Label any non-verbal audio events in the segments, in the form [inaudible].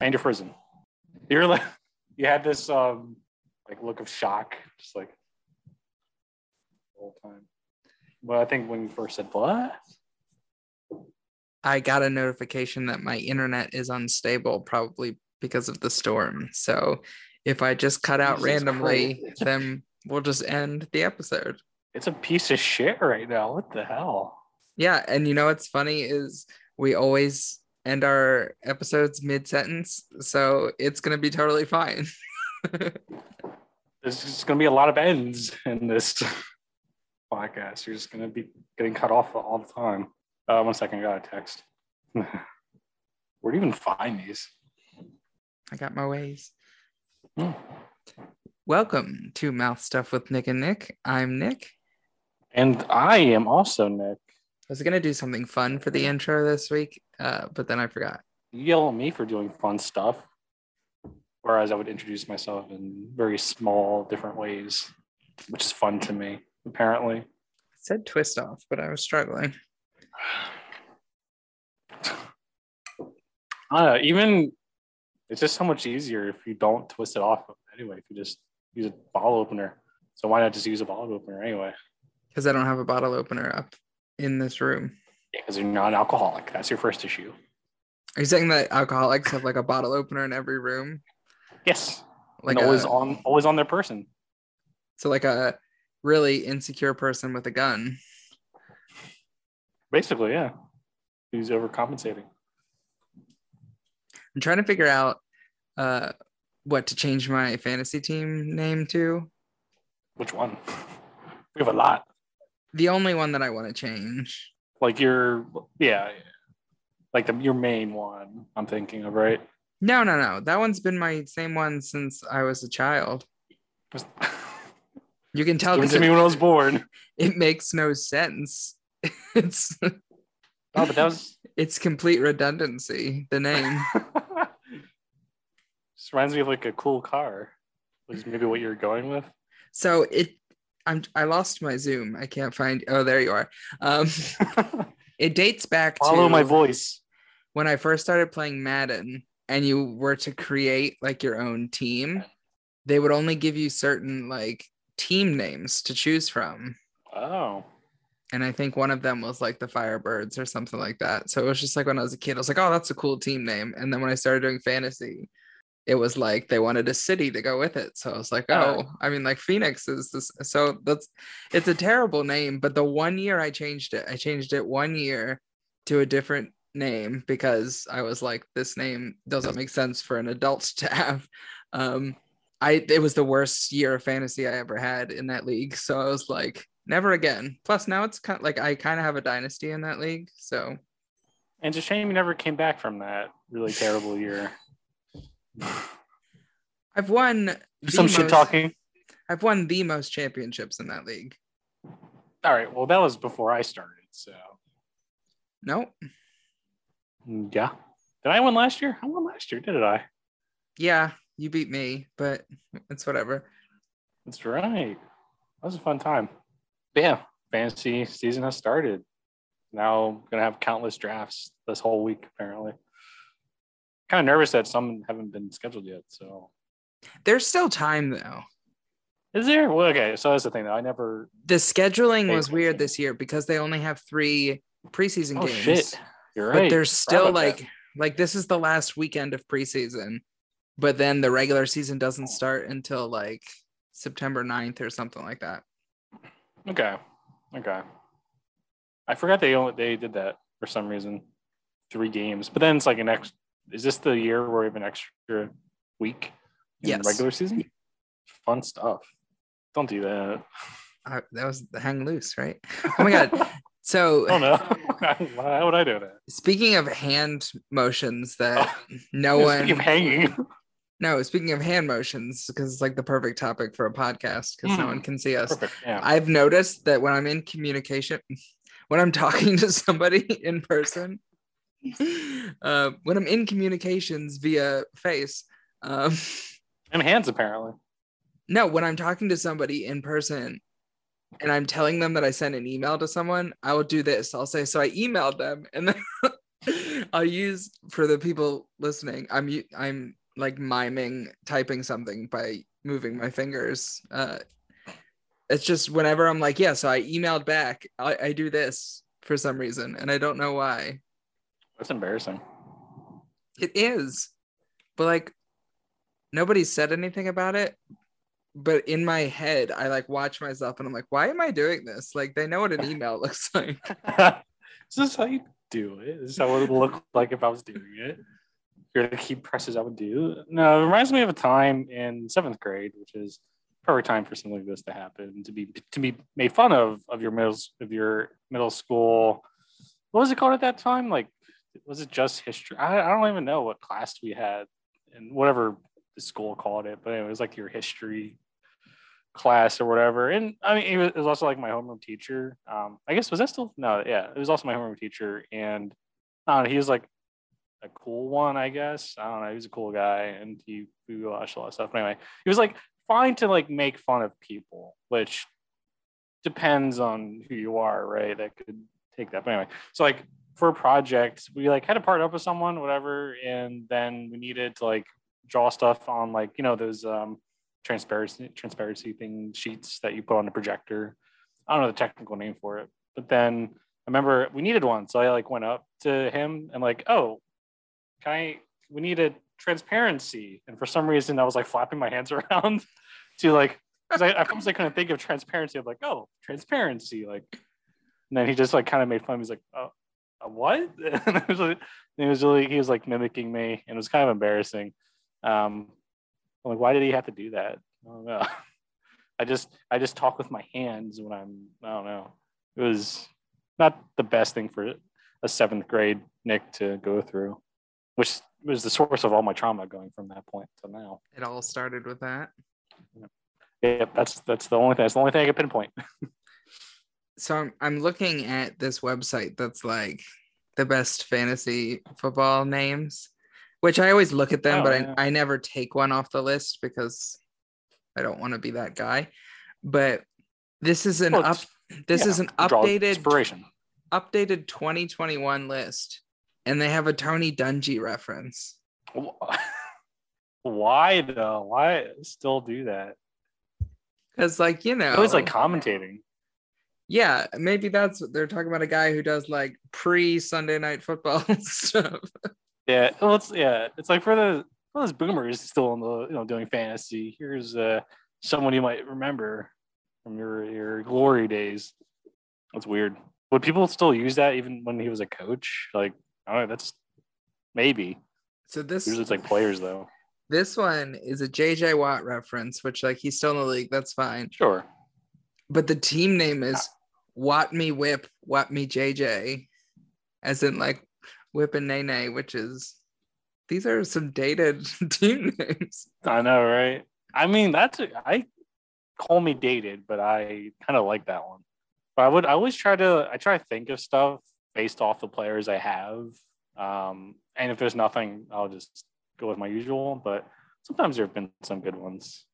and your prison. You're like you had this um like look of shock, just like the whole time. Well, I think when you first said what? I got a notification that my internet is unstable, probably because of the storm. So if I just cut out Jesus randomly, Christ. [laughs] then we'll just end the episode. It's a piece of shit right now. What the hell? Yeah, and you know what's funny is we always end our episodes mid sentence, so it's gonna be totally fine. [laughs] There's just gonna be a lot of ends in this podcast. You're just gonna be getting cut off all the time. Uh, one second, I got a text. [laughs] Where do you even find these? I got my ways. Hmm. Welcome to Mouth Stuff with Nick and Nick. I'm Nick. And I am also Nick. I was gonna do something fun for the intro this week, uh, but then I forgot. You yell at me for doing fun stuff, whereas I would introduce myself in very small, different ways, which is fun to me. Apparently, I said twist off, but I was struggling. [sighs] I know. Even it's just so much easier if you don't twist it off anyway. If you just use a bottle opener, so why not just use a bottle opener anyway? Because I don't have a bottle opener up in this room. Yeah, because you're not an alcoholic. That's your first issue. Are you saying that alcoholics have like a bottle opener in every room? Yes, Like and always a, on, always on their person. so like a really insecure person with a gun. Basically, yeah. He's overcompensating? I'm trying to figure out uh what to change my fantasy team name to. Which one? [laughs] We have a lot. The only one that I want to change. Like your, yeah, like the your main one. I'm thinking of right. No, no, no. That one's been my same one since I was a child. [laughs] You can tell it to me when I was born. [laughs] it makes no sense. [laughs] it's Oh, but that was it's complete redundancy. The name. reminds me of like a cool car. Was maybe what you're going with. So it I'm I lost my Zoom. I can't find oh there you are. Um [laughs] it dates back Follow to my voice. when I first started playing Madden and you were to create like your own team, they would only give you certain like team names to choose from. Oh, And I think one of them was like the Firebirds or something like that. So it was just like when I was a kid, I was like, oh, that's a cool team name. And then when I started doing fantasy, it was like they wanted a city to go with it. So I was like, oh, I mean, like Phoenix is this. So that's it's a terrible name. But the one year I changed it, I changed it one year to a different name because I was like, this name doesn't make sense for an adult to have. Um, I it was the worst year of fantasy I ever had in that league. So I was like, never again. Plus now it's kind of like I kind of have a dynasty in that league. So and it's a shame you never came back from that really terrible year. I've won the Some shit talking. I've won the most championships in that league. All right. Well, that was before I started. So Nope. yeah. Did I win last year? I won last year, did I? Yeah, you beat me, but it's whatever. That's right. That was a fun time. But yeah, fantasy season has started. Now gonna have countless drafts this whole week, apparently. Kind of nervous that some haven't been scheduled yet. So There's still time though. is there? Well, okay. So that's the thing though. I never The scheduling was weird this year because they only have three preseason Oh games. shit. You're right. But there's still like that. like this is the last weekend of preseason, but then the regular season doesn't start until like September 9th or something like that. Okay. Okay. I forgot they only they did that for some reason. Three games. But then it's like an extra is this the year where we have an extra week in Yes. regular season? Fun stuff. Don't do that. Uh, that was the hang loose, right? Oh my god. [laughs] So Oh no. [laughs] Why would I do that? speaking of hand motions that no [laughs] Speaking of one hanging. no, speaking of hand motions, because it's like the perfect topic for a podcast because no Mm. one can see us. Perfect. Yeah. I've noticed that when I'm in communication, when I'm talking to somebody in person, uh, when I'm in communications via face, um, [laughs] and hands apparently. no, when I'm talking to somebody in person and I'm telling them that I sent an email to someone, I will do this. I'll say, So I emailed them, and then [laughs] I'll use for the people listening. I'm I'm like miming typing something by moving my fingers. Uh, it's just whenever I'm like, yeah, so I emailed back. I, I do this for some reason, and I don't know why. That's embarrassing. It is, but like nobody said anything about it. But in my head, I like watch myself and I'm like, why am I doing this? Like they know what an email [laughs] looks like. This [laughs] is this how you do it? Is that what it would look like if I was doing it? You're the key presses I would do. No, it reminds me of a time in seventh grade, which is perfect time for something like this to happen, to be to be made fun of of your middle of your middle school. What was it called at that time? Like, was it just history? I, I don't even know what class we had and whatever the school called it, but it was like your history class or whatever. And I mean, it was, also like my homeroom teacher. Um, I guess was that still no? Yeah, it was also my homeroom teacher, and I know, he was like a cool one, I guess. I don't know. He was a cool guy, and he we watched a lot of stuff. But anyway, he was like fine to like make fun of people, which depends on who you are, right? That could take that. But anyway, so like for a project, we like had to partner up with someone, whatever, and then we needed to like draw stuff on like you know those um transparency transparency thing sheets that you put on the projector. I don't know the technical name for it, but then I remember we needed one, so I like went up to him and like, oh, can I? We needed transparency, and for some reason I was like flapping my hands [laughs] around to like because I, I I couldn't think of transparency. I'm like, oh, transparency, like. And then he just like kind of made fun. He's like, oh, what? [laughs] and it was, like, it was really he was like mimicking me, and it was kind of embarrassing. Um, I'm like, why did he have to do that? I don't know. [laughs] I just I just talk with my hands when I'm I don't know. It was not the best thing for a seventh grade Nick to go through, which was the source of all my trauma going from that point to now. It all started with that. Yeah, that's that's the only thing. That's the only thing I can pinpoint. [laughs] so I'm I'm looking at this website that's like the best fantasy football names, which I always look at them, Oh, but yeah. I, I never take one off the list because I don't want to be that guy. But this is an Well, up this yeah, is an updated inspiration. updated 2021 list. And they have a Tony Dungy reference. [laughs] Why though? Why still do that? Because like, you know, I was like commentating. Yeah, maybe that's what they're talking about a guy who does like pre Sunday night football [laughs] stuff. Yeah, well, it's yeah, it's like for the for those boomers still in the you know doing fantasy. Here's uh someone you might remember from your your glory days. That's weird. Would people still use that even when he was a coach? Like, I. That's maybe. So this Usually it's like players though. this one is a JJ Watt reference, which like he's still in the league, that's fine. Sure. But the team name is Watt Me Whip, Watt Me JJ, as in like Whip and nay, which is these are some dated [laughs] team names. I know, right? I mean, that's I call me dated, but I kind of like that one. But I would I always try to I try to think of stuff based off the players I have. Um, and if there's nothing, I'll just go with my usual. But sometimes there have been some good ones.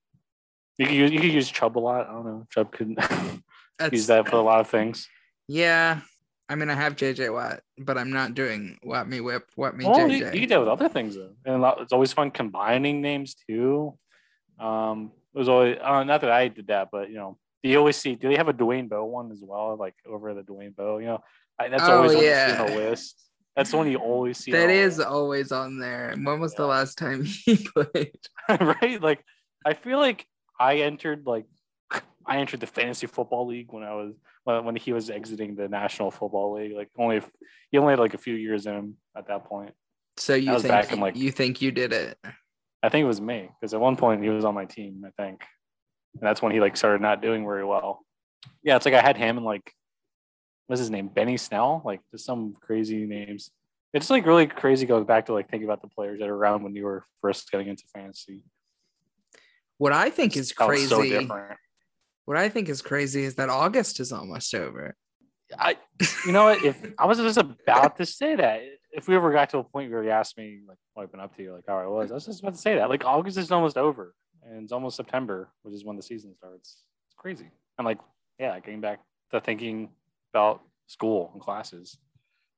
You could use you could use Chubb a lot. I don't know. Chubb could [laughs] That's, use that for a lot of things. Yeah. I mean, I have JJ Watt, but I'm not doing Watt Me Whip, Watt Me Well, you, JJ. you can do it with other things though, and a lot- it's always fun combining names too. Um, it was always uh, not that I did that, but you know, do you always see? Do they have a Dwayne Bowe one as well? Like over the Dwayne Bowe, you know, I, that's Oh, always on the- yeah. on the list. That's the one you always see. That is on is the always on there. When was the last time [laughs] he played? [laughs] right. Like I feel like I entered like I entered the fantasy football league when I was when he was exiting the National Football League. Like only he only had like a few years in him at that point. So you think in, like- you think you did it? I think it was me because at one point he was on my team, I think. And that's when he like started not doing very well. Yeah, it's like I had him and like what's his name? Benny Snell? Like just some crazy names. It's like really crazy going back to like thinking about the players that are around when you were first getting into fantasy. What I think is crazy. so different. What I think is crazy is that August is almost over. I you know what? If I was just about to say that, if we ever got to a point where you asked me like what I've been up to, like how I was, I was just about to say that. Like August is almost over and it's almost September, which is when the season starts. It's crazy. I'm like, yeah, getting back to thinking about school and classes.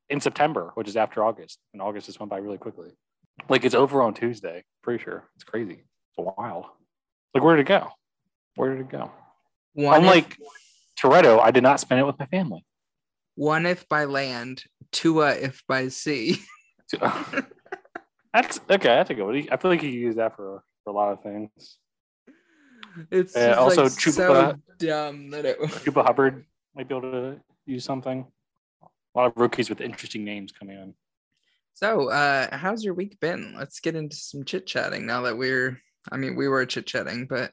in September, which is after August, and August just went by really quickly. Like it's over on Tuesday. Pretty sure it's crazy. It's wild. Like where did it go? Where did it go? One Unlike if, Toretto, I did not spend it with my family. one if by land, two if by sea. [laughs] That's okay. That's a good one. I feel like you can use that for, for a lot of things. It's just also like so Chupa- dumb that it. Chuba Hubbard might be able to use something. A lot of rookies with interesting names coming in. So, uh, how's your week been? Let's get into some chit chatting now that we're. I mean, we were chit chatting, but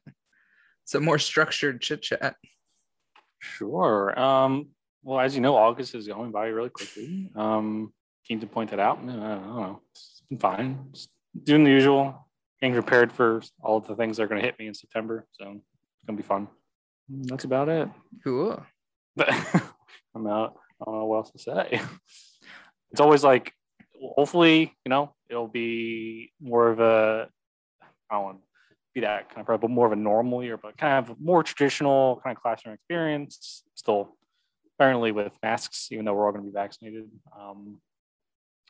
some more structured chit chat. Sure. Um, well, as you know, August is going by really quickly. Um, keen to point that out. I don't know. It's been fine. Just doing the usual, getting prepared for all of the things that are going to hit me in September. So it's going to be fun. That's about it. Cool. But [laughs] I'm out. I don't know what else to say. [laughs] It's always like, hopefully, you know, it'll be more of a, I don't want be that kind of, problem, but more of a normal year, but kind of more traditional kind of classroom experience. Still, apparently with masks, even though we're all going to be vaccinated. Um,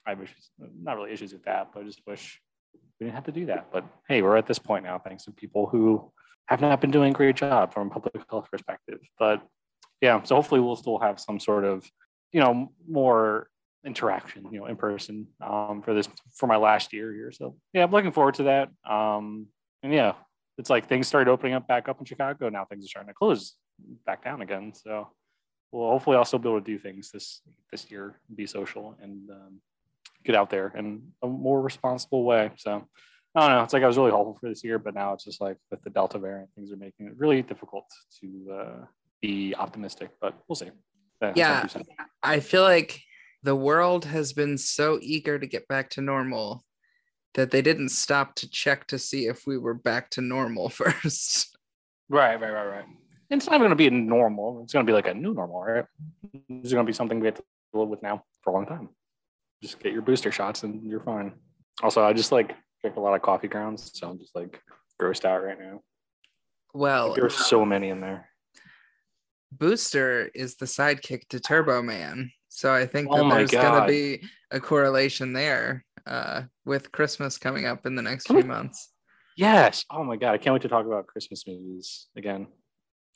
I issues, not really issues with that, but I just wish we didn't have to do that. But hey, we're at this point now, thanks to people who have not been doing a great job from a public health perspective. But yeah, so hopefully we'll still have some sort of, you know, more interaction, you know, in person um, for this for my last year here. So yeah, I'm looking forward to that. Um, and yeah, it's like things started opening up back up in Chicago. Now things are starting to close back down again. So we'll hopefully I'll be able to do things this this year, be social and um, get out there in a more responsible way. So I don't know. It's like I was really hopeful for this year, but now it's just like with the Delta variant, things are making it really difficult to uh, be optimistic. But we'll see. That's Yeah. I feel like the world has been so eager to get back to normal that they didn't stop to check to see if we were back to normal [laughs] first. Right, right, right, right. And it's not going to be a normal. It's going to be like a new normal, right? It's going to be something we have to live with now for a long time. Just get your booster shots and you're fine. Also, I just like drink a lot of coffee grounds, so I'm just like grossed out right now. Well, There's so many in there. Booster is the sidekick to Turbo Man. So I think Oh that my there's going to be a correlation there uh, with Christmas coming up in the next Can few we- months. Yes. Oh my god, I can't wait to talk about Christmas movies again.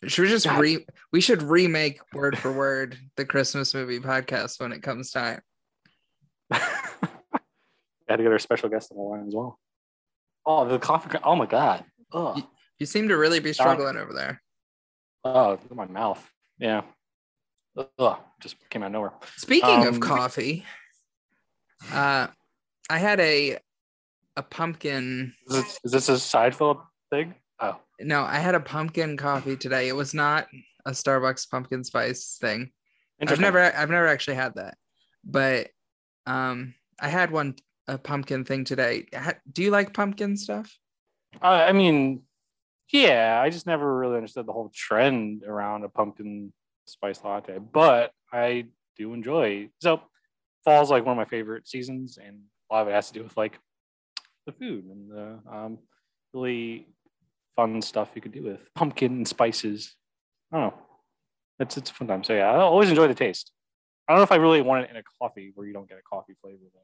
Should we just God. re we should remake word for word [laughs] the Christmas movie podcast when it comes time. [laughs] I had to get our special guest on the line as well. Oh, the coffee. Oh my god. Oh, You seem to really be struggling over there. oh, my mouth. Yeah. Ugh, just came out of nowhere. Speaking of Um, coffee, uh I had a a pumpkin Is this, is this a side Philip thing? Oh, no, I had a pumpkin coffee today. It was not a Starbucks pumpkin spice thing. I've never I've never actually had that. But um I had one a pumpkin thing today. Do you like pumpkin stuff? Uh, I mean, yeah, I just never really understood the whole trend around a pumpkin spice latte, but I do enjoy. So, fall's like one of my favorite seasons, and a lot of it has to do with like the food and the um, really fun stuff you could do with pumpkin and spices. I don't know. It's it's a fun time. So yeah, I always enjoy the taste. I don't know if I really want it in a coffee where you don't get a coffee flavor. Though.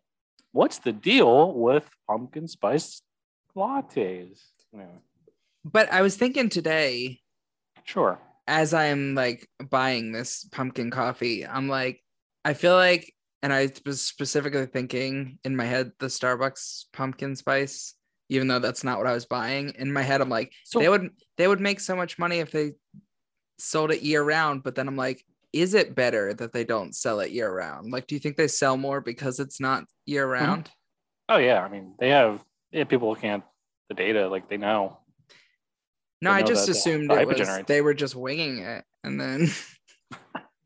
What's the deal with pumpkin spice lattes? Anyway, But I was thinking today sure. as I'm like buying this pumpkin coffee, I'm like, I feel like, and I was specifically thinking in my head the Starbucks pumpkin spice, even though that's not what I was buying. In my head, I'm like, So they would they would make so much money if they sold it year round. But then I'm like, is it better that they don't sell it year round? Like, do you think they sell more because it's not mm-hmm. year round? Oh yeah, I mean they have they have people looking at the data like they know. No, They I just the assumed it was they were just winging it, and then [laughs]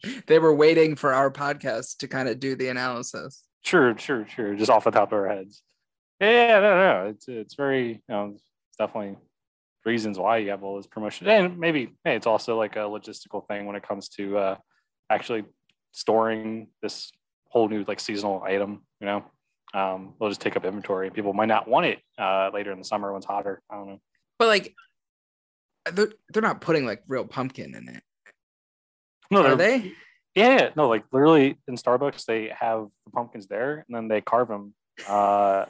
[laughs] they were waiting for our podcast to kind of do the analysis. Sure, sure, sure. Just off the top of our heads. Yeah, no, no. It's it's very you know definitely reasons why you have all this promotion, and maybe hey, it's also like a logistical thing when it comes to uh, actually storing this whole new like seasonal item. You know, um, they'll just take up inventory. And people might not want it uh, later in the summer when it's hotter. I don't know. But like, they're they're not putting like real pumpkin in it, No, are they? Yeah, no, like literally in Starbucks, they have the pumpkins there, and then they carve them. Uh,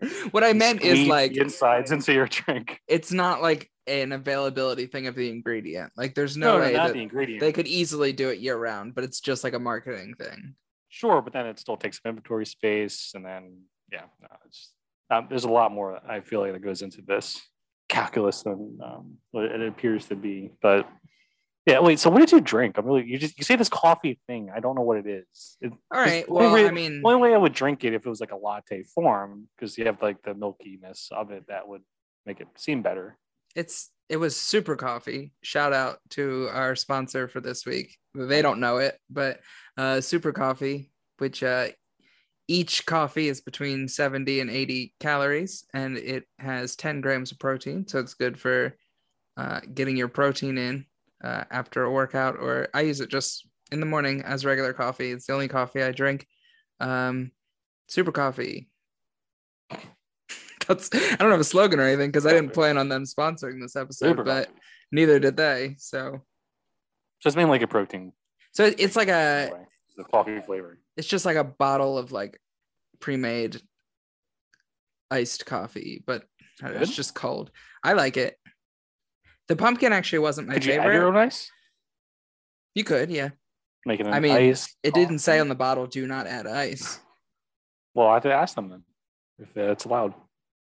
[laughs] what I meant is like insides into your drink. it's not like an availability thing of the ingredient. Like there's no, way not that the ingredient. they could easily do it year round, but it's just like a marketing thing. Sure, but then it still takes some inventory space, and then yeah, no, it's um, there's a lot more I feel like that goes into this calculus than um, what it appears to be. But yeah, wait. So what did you drink? I'm really you just you say this coffee thing. I don't know what it is. It, All right. Well, way- I mean, the only way I would drink it if it was like a latte form because you have like the milkiness of it that would make it seem better. it's it was super coffee. Shout out to our sponsor for this week. They don't know it, but uh, super coffee, which uh, each coffee is between 70 and 80 calories, and it has 10 grams of protein. So it's good for uh, getting your protein in uh, after a workout, or I use it just in the morning as regular coffee. It's the only coffee I drink. Um, super coffee. [laughs] That's I don't have a slogan or anything because I didn't plan on them sponsoring this episode, Super but coffee. neither did they. So So it's mainly like a protein. so it's like a the coffee flavor. it's just like a bottle of like pre-made iced coffee, but it's just cold. I like it. The pumpkin actually wasn't my Could you add favorite. your own ice? you could, yeah. Make it an I mean, ice. It didn't say on the bottle, do not add ice. Well, I have to ask them then if it's allowed.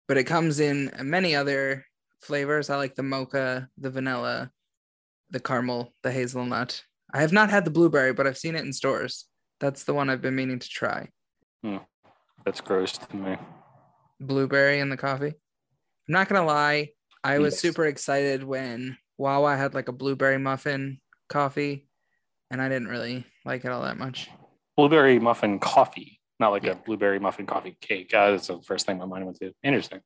but it comes in many other flavors. I like the mocha, the vanilla, the caramel, the hazelnut. I have not had the blueberry, but I've seen it in stores. That's the one I've been meaning to try. Hmm. That's gross to me. Blueberry in the coffee. I'm not gonna lie, I was Yes. super excited when Wawa had like a blueberry muffin coffee, and I didn't really like it all that much. Blueberry muffin coffee, not like Yeah. a blueberry muffin coffee cake. Uh, that's the first thing my mind went to. Interesting.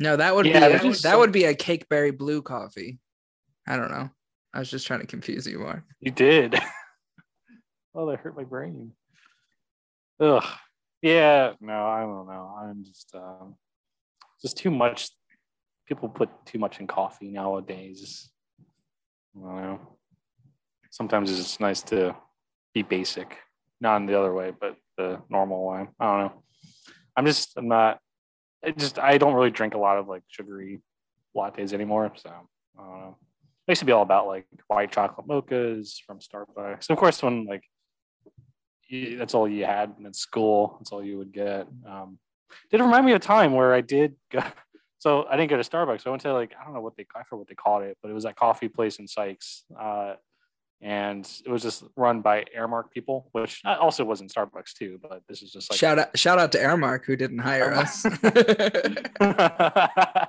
No, that would Yeah, be that a, is that so- would be a cakeberry blue coffee. I don't know. I was just trying to confuse you more. You did. [laughs] oh, that hurt my brain. Ugh. Yeah. No, I don't know. I'm just um, just too much. People put too much in coffee nowadays. Sometimes it's nice to be basic, not in the other way, but the normal way. I don't know. I'm just. I'm not. I just. I don't really drink a lot of like sugary lattes anymore. So I don't know. I used to be all about like white chocolate mochas from Starbucks. Of course, when like that's all you had in school, that's all you would get. Um, did it remind me of a time where I did go. So I didn't go to Starbucks. I went to like I don't know what they I forget what they called it, but it was that coffee place in Sykes, uh, and it was just run by Aramark people, which also was in Starbucks too. But this is just like shout out shout out to Aramark who didn't hire us. [laughs]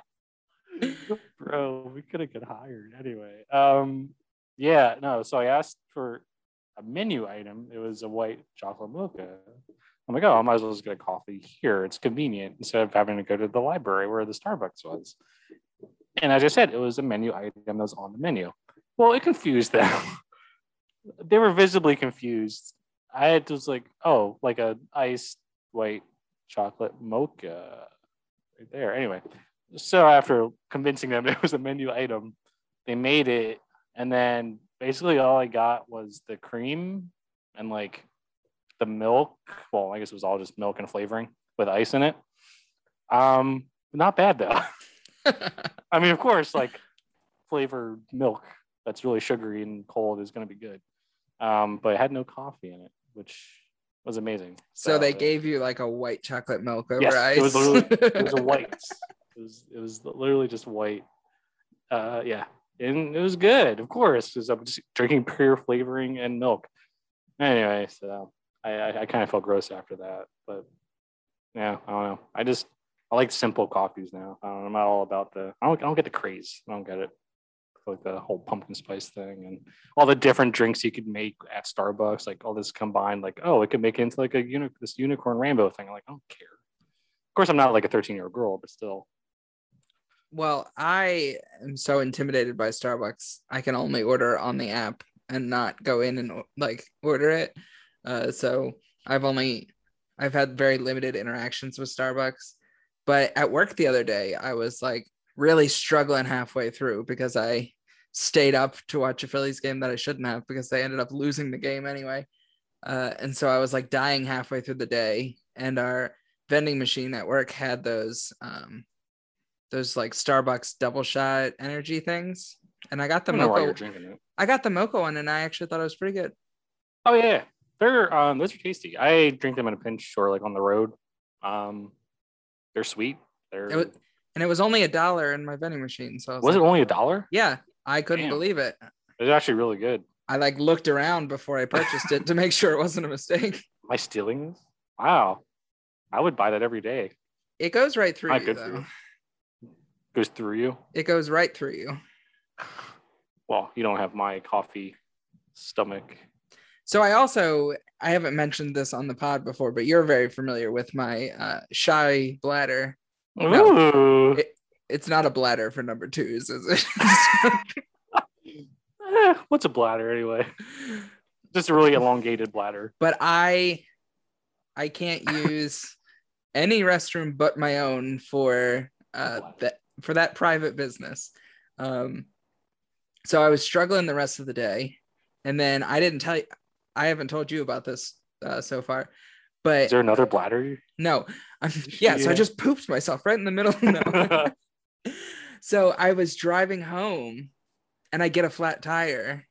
[laughs] Bro, we could have got hired anyway. Um, yeah, no. So I asked for a menu item. It was a white chocolate mocha. I'm like, oh, I might as well just get a coffee here. It's convenient instead of having to go to the library where the Starbucks was. And as I said, it was a menu item that was on the menu. Well, it confused them. [laughs] they were visibly confused. I was like, oh, like a iced white chocolate mocha right there. Anyway, so after convincing them [laughs] it was a menu item, they made it, and then basically all I got was the cream and like the milk. Well, I guess it was all just milk and flavoring with ice in it. Um, not bad though. [laughs] I mean, of course, like flavored milk that's really sugary and cold is going to be good. Um, but it had no coffee in it, which was amazing. so they uh, gave you like a white chocolate milk over Yes, ice. it was literally it was a [laughs] white. It was it was literally just white. Uh, yeah, and it was good, of course, because I'm just drinking pure flavoring and milk. Anyway, so I I, I kind of felt gross after that, but yeah, I don't know. I just I like simple coffees now. I I'm not all about the. I don't I don't get the craze. I don't get it. Like the whole pumpkin spice thing and all the different drinks you could make at Starbucks, like all this combined, like oh, it could make it into like a uni- this unicorn rainbow thing. I'm like, I don't care. Of course, I'm not like a 13 year old girl, but still. well, I am so intimidated by Starbucks. I can only order on the app and not go in and like order it. Uh, so I've only I've had very limited interactions with Starbucks. But at work the other day, I was like really struggling halfway through because I stayed up to watch a Phillies game that I shouldn't have because they ended up losing the game anyway. Uh, and so I was like dying halfway through the day, and our vending machine at work had those um, those like Starbucks double shot energy things, and I got the I don't know why you're mocha. I got the mocha one, and I actually thought it was pretty good. Oh yeah, they're um those are tasty. I drink them in a pinch or like on the road. Um, they're sweet. They're It was, and it was only a dollar in my vending machine. So was, was it only a dollar? Yeah, I couldn't Damn. believe it. It's actually really good. I like looked around before I purchased it to make sure it wasn't a mistake. [laughs] Am I stealing this? Wow, I would buy that every day. It goes right through Not you, though. you. Goes through you. It goes right through you. Well, you don't have my coffee stomach. So I also I haven't mentioned this on the pod before, but you're very familiar with my uh, shy bladder. No. Ooh. It- It's not a bladder for number twos, is it? Eh, what's a bladder anyway? Just a really elongated bladder. but I I can't use any restroom but my own for uh that for that private business. Um so I was struggling the rest of the day and then I didn't tell you I haven't told you about this uh, so far. But Is there another bladder? no. I'm, yeah, so I just pooped myself right in the middle. No. [laughs] so I was driving home and I get a flat tire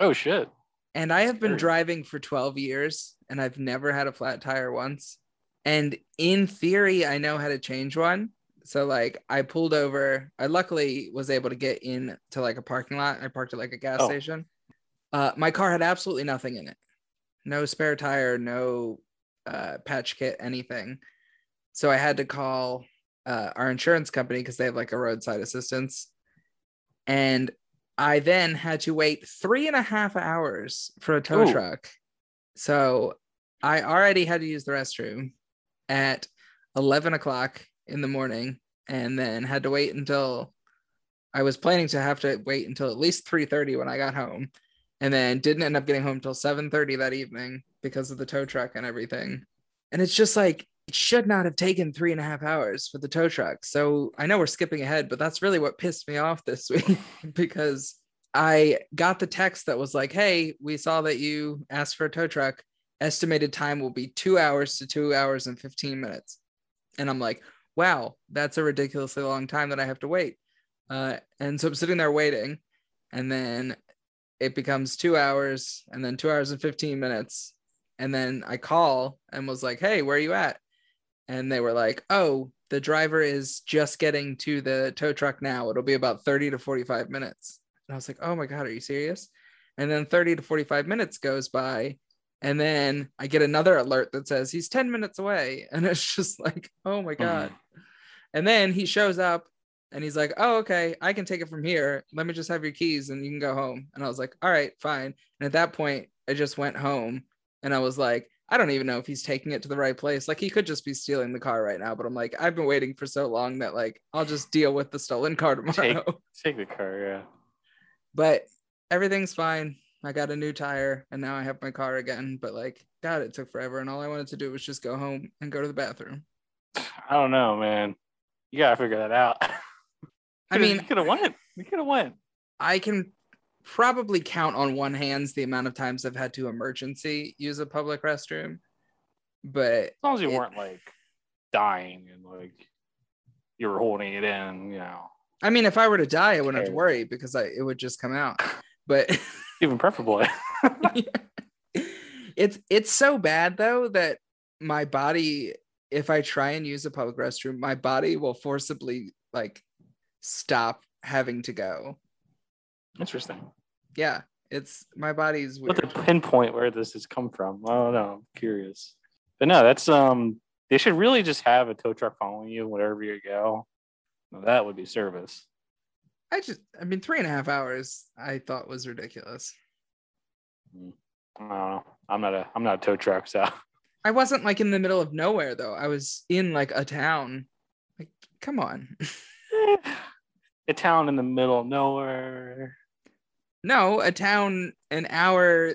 oh shit. and I have been driving for 12 years and I've never had a flat tire once. And in theory, I know how to change one. So like I pulled over. I luckily was able to get in to like a parking lot. I parked at like a gas Oh. station. Uh, my car had absolutely nothing in it. No spare tire, no uh, patch kit, anything. So I had to call uh, our insurance company because they have like a roadside assistance. And I then had to wait three and a half hours for a tow Ooh. truck. So I already had to use the restroom at 11 o'clock in the morning and then had to wait until I was planning to have to wait until at least 3:30 when I got home and then didn't end up getting home until 7:30 that evening because of the tow truck and everything. And it's just like it should not have taken three and a half hours for the tow truck. So I know we're skipping ahead, but that's really what pissed me off this [laughs] week because I got the text that was like, hey, we saw that you asked for a tow truck. Estimated time will be two hours to two hours and 15 minutes. And I'm like, wow, that's a ridiculously long time that I have to wait. Uh, and so I'm sitting there waiting, and then it becomes two hours, and then two hours and 15 minutes. And then I call and was like, hey, where are you at? And they were like, oh, the driver is just getting to the tow truck now. It'll be about 30 to 45 minutes. And I was like, oh my God, are you serious? And then 30 to 45 minutes goes by. And then I get another alert that says he's 10 minutes away. And [laughs] it's just like, oh my oh, God. And then he shows up and he's like, oh, okay, I can take it from here. Let me just have your keys and you can go home. And I was like, all right, fine. And at that point, I just went home and I was like, I don't even know if he's taking it to the right place. Like he could just be stealing the car right now. But I'm like, I've been waiting for so long that like I'll just deal with the stolen car [laughs] tomorrow. Take- Take the car, yeah. but everything's fine. I got a new tire and now I have my car again. But like, God, it took forever. And all I wanted to do was just go home and go to the bathroom. I don't know, man. You gotta figure that out. [laughs] I mean, you could have won. You could have won. I can probably count on one hands the amount of times I've had to emergency use a public restroom. But As long as you It- weren't like dying and like you were holding it in, you know. I mean, if I were to die, I wouldn't have to worry because I it would just come out. But [laughs] Even preferable. [laughs] it's it's so bad though that my body, if I try and use a public restroom, my body will forcibly like stop having to go. Interesting. Yeah, it's my body's What to pinpoint where this has come from? I don't know. I'm curious. But no, that's um they should really just have a tow truck following you wherever you go. That would be service. I just, I mean, three and a half hours I thought was ridiculous. I don't know. I'm not a I'm not a tow truck, so I wasn't like in the middle of nowhere though. I was in like a town. Like, come on. [laughs] [laughs] a town in the middle of nowhere. no, a town an hour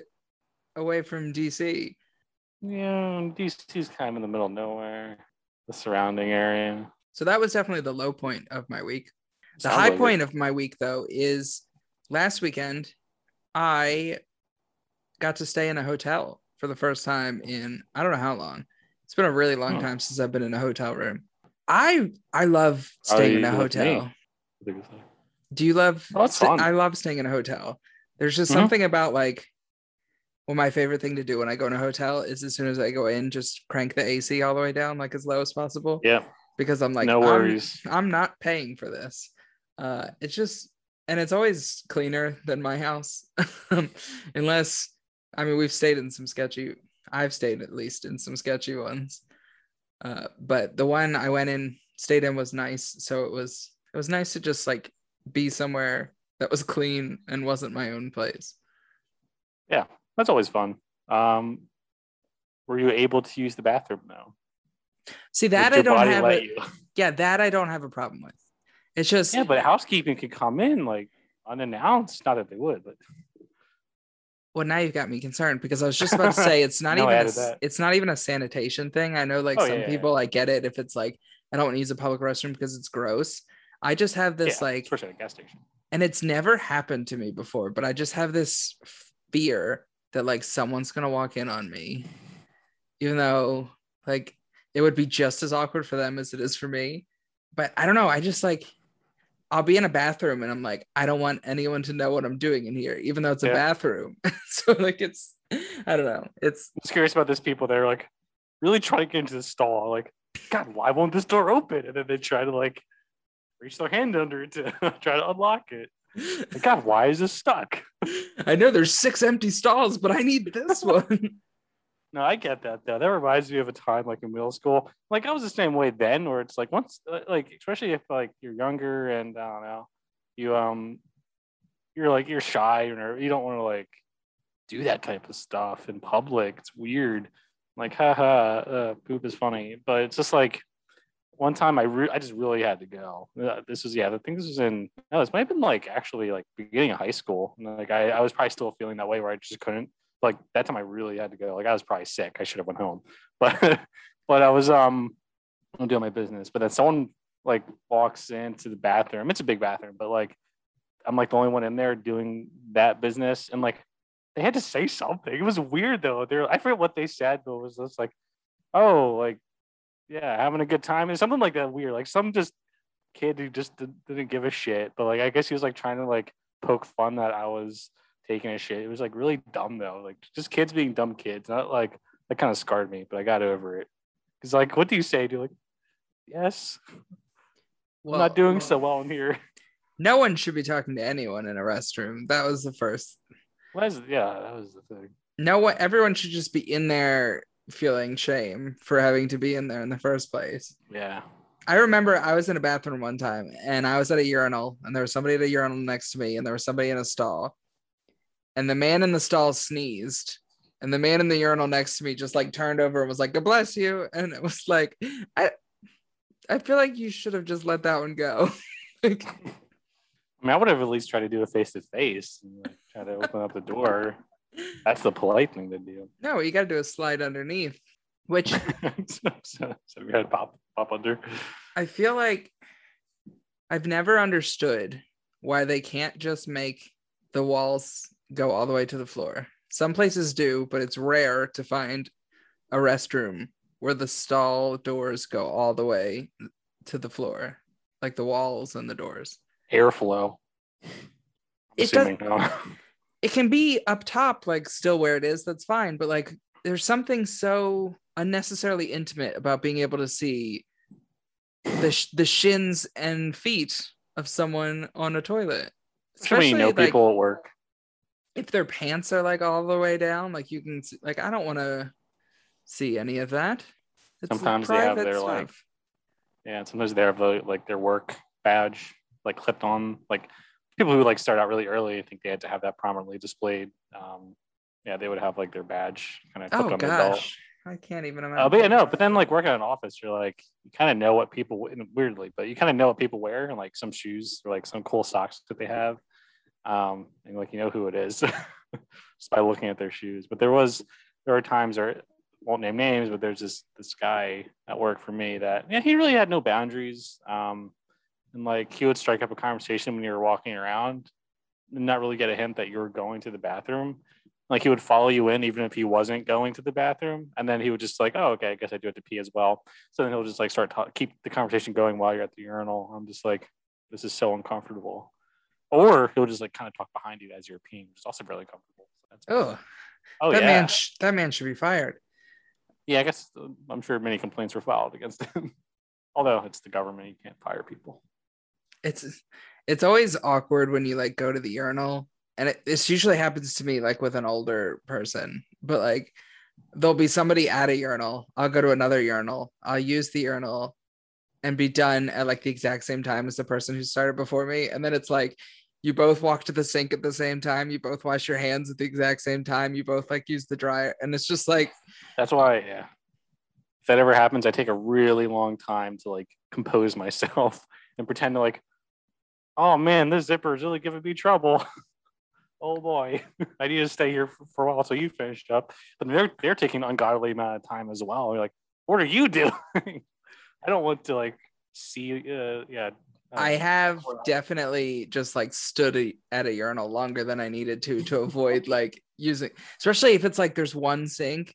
away from DC. Yeah, DC's kind of in the middle of nowhere. The surrounding area. So that was definitely the low point of my week. The Sounds high like it. point of my week though is last weekend I got to stay in a hotel for the first time in I don't know how long. It's been a really long Hmm. time since I've been in a hotel room. I I love Oh, staying in a hotel. Do you love? Oh, that's fun. I love staying in a hotel. There's just Mhm. something about like, well, my favorite thing to do when I go in a hotel is as soon as I go in, just crank the AC all the way down, like as low as possible, Yeah, because I'm like, no I'm- worries. I'm, not paying for this. Uh, it's just, and it's always cleaner than my house, [laughs] unless, I mean, we've stayed in some sketchy. I've stayed at least in some sketchy ones, uh, but the one I went in, stayed in was nice. So it was, it was nice to just like be somewhere that was clean and wasn't my own place. Yeah, that's always fun. Um, were you able to use the bathroom though? See that I don't have you? [laughs] Yeah, that I don't have a problem with. It's just Yeah, but housekeeping could come in like unannounced. Not that they would, but well now you've got me concerned because I was just about to say it's [laughs] not No, even a, added s- that. it's not even a sanitation thing. I know like Oh, some yeah, yeah, people I get it if it's like I don't want to use a public restroom because it's gross. I just have this yeah, like especially at a gas station. and it's never happened to me before, but I just have this fear that like someone's gonna walk in on me, even though like it would be just as awkward for them as it is for me. But I don't know. I just like I'll be in a bathroom and I'm like, I don't want anyone to know what I'm doing in here, even though it's a Yeah. bathroom. [laughs] so like it's I don't know. It's I'm just curious about these people. They're like really trying to get into the stall. Like, God, why won't this door open? And then they try to like reach their hand under it to [laughs] try to unlock it. [laughs] Like, God, why is this stuck? I know there's six empty stalls, but I need this [laughs] one. No, I get that though. That reminds me of a time like in middle school. Like I was the same way then, where it's like once, uh, like especially if like you're younger and I don't know, you um, you're like you're shy or you don't want to like do that type of stuff in public. It's weird. Like, haha, uh, poop is funny, but it's just like one time I re- I just really had to go. Uh, This was yeah, I think this was in no, this might have been like actually like beginning of high school. Like I, I was probably still feeling that way where I just couldn't. Like that time I really had to go. Like I was probably sick. I should have went home. [laughs] But but I was um I'm doing my business. But then someone like walks into the bathroom. It's a big bathroom, but like I'm like the only one in there doing that business. And like they had to say something. It was weird though. They're I forget what they said, but it was just like, oh, like yeah, having a good time and something like that weird. Like some just kid who just did, didn't give a shit. But like I guess he was like trying to like poke fun that I was taking a shit. It was like really dumb though. Like just kids being dumb kids. Not like that kind of scarred me, but I got over it. Cause like what do you say? Do you like yes? I'm not doing so well in here. [laughs] No one should be talking to anyone in a restroom. That was the first. What is yeah, that was the thing. No one. Everyone should just be in there feeling shame for having to be in there in the first place. Yeah. I remember I was in a bathroom one time and I was at a urinal and there was somebody at a urinal next to me and there was somebody in a stall. And the man in the stall sneezed. And the man in the urinal next to me just like turned over and was like, God bless you. And it was like, I I feel like you should have just let that one go. [laughs] Like, I mean, I would have at least tried to do a face to face and like, try to open up the door. That's the polite thing to do. no, you gotta do a slide underneath, which [laughs] so, so, so we had to pop pop under. I feel like I've never understood why they can't just make the walls go all the way to the floor. Some places do, but it's rare to find a restroom where the stall doors go all the way to the floor, like the walls and the doors. Airflow. It no. [laughs] It can be up top, like still where it is, that's fine. But like there's something so unnecessarily intimate about being able to see the sh- the shins and feet of someone on a toilet. Especially you know like, people at work. if their pants are like all the way down, like you can see, like I don't want to see any of that. It's Sometimes they have their, like. Yeah, sometimes they have the, like their work badge like clipped on. Like people who like start out really early, I think they had to have that prominently displayed. Um, yeah, they would have like their badge kind of clipped Oh on their belt. gosh, I can't even imagine. Uh, but yeah, no. But then, like working in an office, you're like, you kind of know what people weirdly, but you kind of know what people wear and like some shoes or like some cool socks that they have, um, and like you know who it is just [laughs] by looking at their shoes. But there was there are times, or won't name names, but there's this this guy at work for me that yeah, he really had no boundaries, um, and like he would strike up a conversation when you were walking around, and not really get a hint that you were going to the bathroom. Like he would follow you in even if he wasn't going to the bathroom, and then he would just like, "Oh, okay, I guess I do have to pee as well." So then he'll just like start ta- keep the conversation going while you're at the urinal. I'm just like, this is so uncomfortable. Or he'll just like kind of talk behind you as you're peeing, which is also really uncomfortable. So that's Oh, oh that yeah, man, sh- that man should be fired. yeah. I guess uh, I'm sure many complaints were filed against [laughs] him. Although it's the government, you can't fire people. It's it's always awkward when you like go to the urinal, and it this usually happens to me like with an older person, but like there'll be somebody at a urinal. I'll go to another urinal. I'll use the urinal and be done at like the exact same time as the person who started before me, and then it's like. You both walk to the sink at the same time. You both wash your hands at the exact same time. You both like use the dryer, and it's just like That's why, yeah. If that ever happens, I take a really long time to like compose [laughs] myself and pretend to like, oh man, this zipper is really giving me trouble. [laughs] oh boy, [laughs] I need to stay here for, for a while. So you finished up, but they're they're taking an ungodly amount of time as well. You're like, what are you [laughs] doing? I don't want to like see. Uh, yeah, I have definitely just like stood at a urinal longer than I needed to to avoid like using, especially if it's like there's one sink.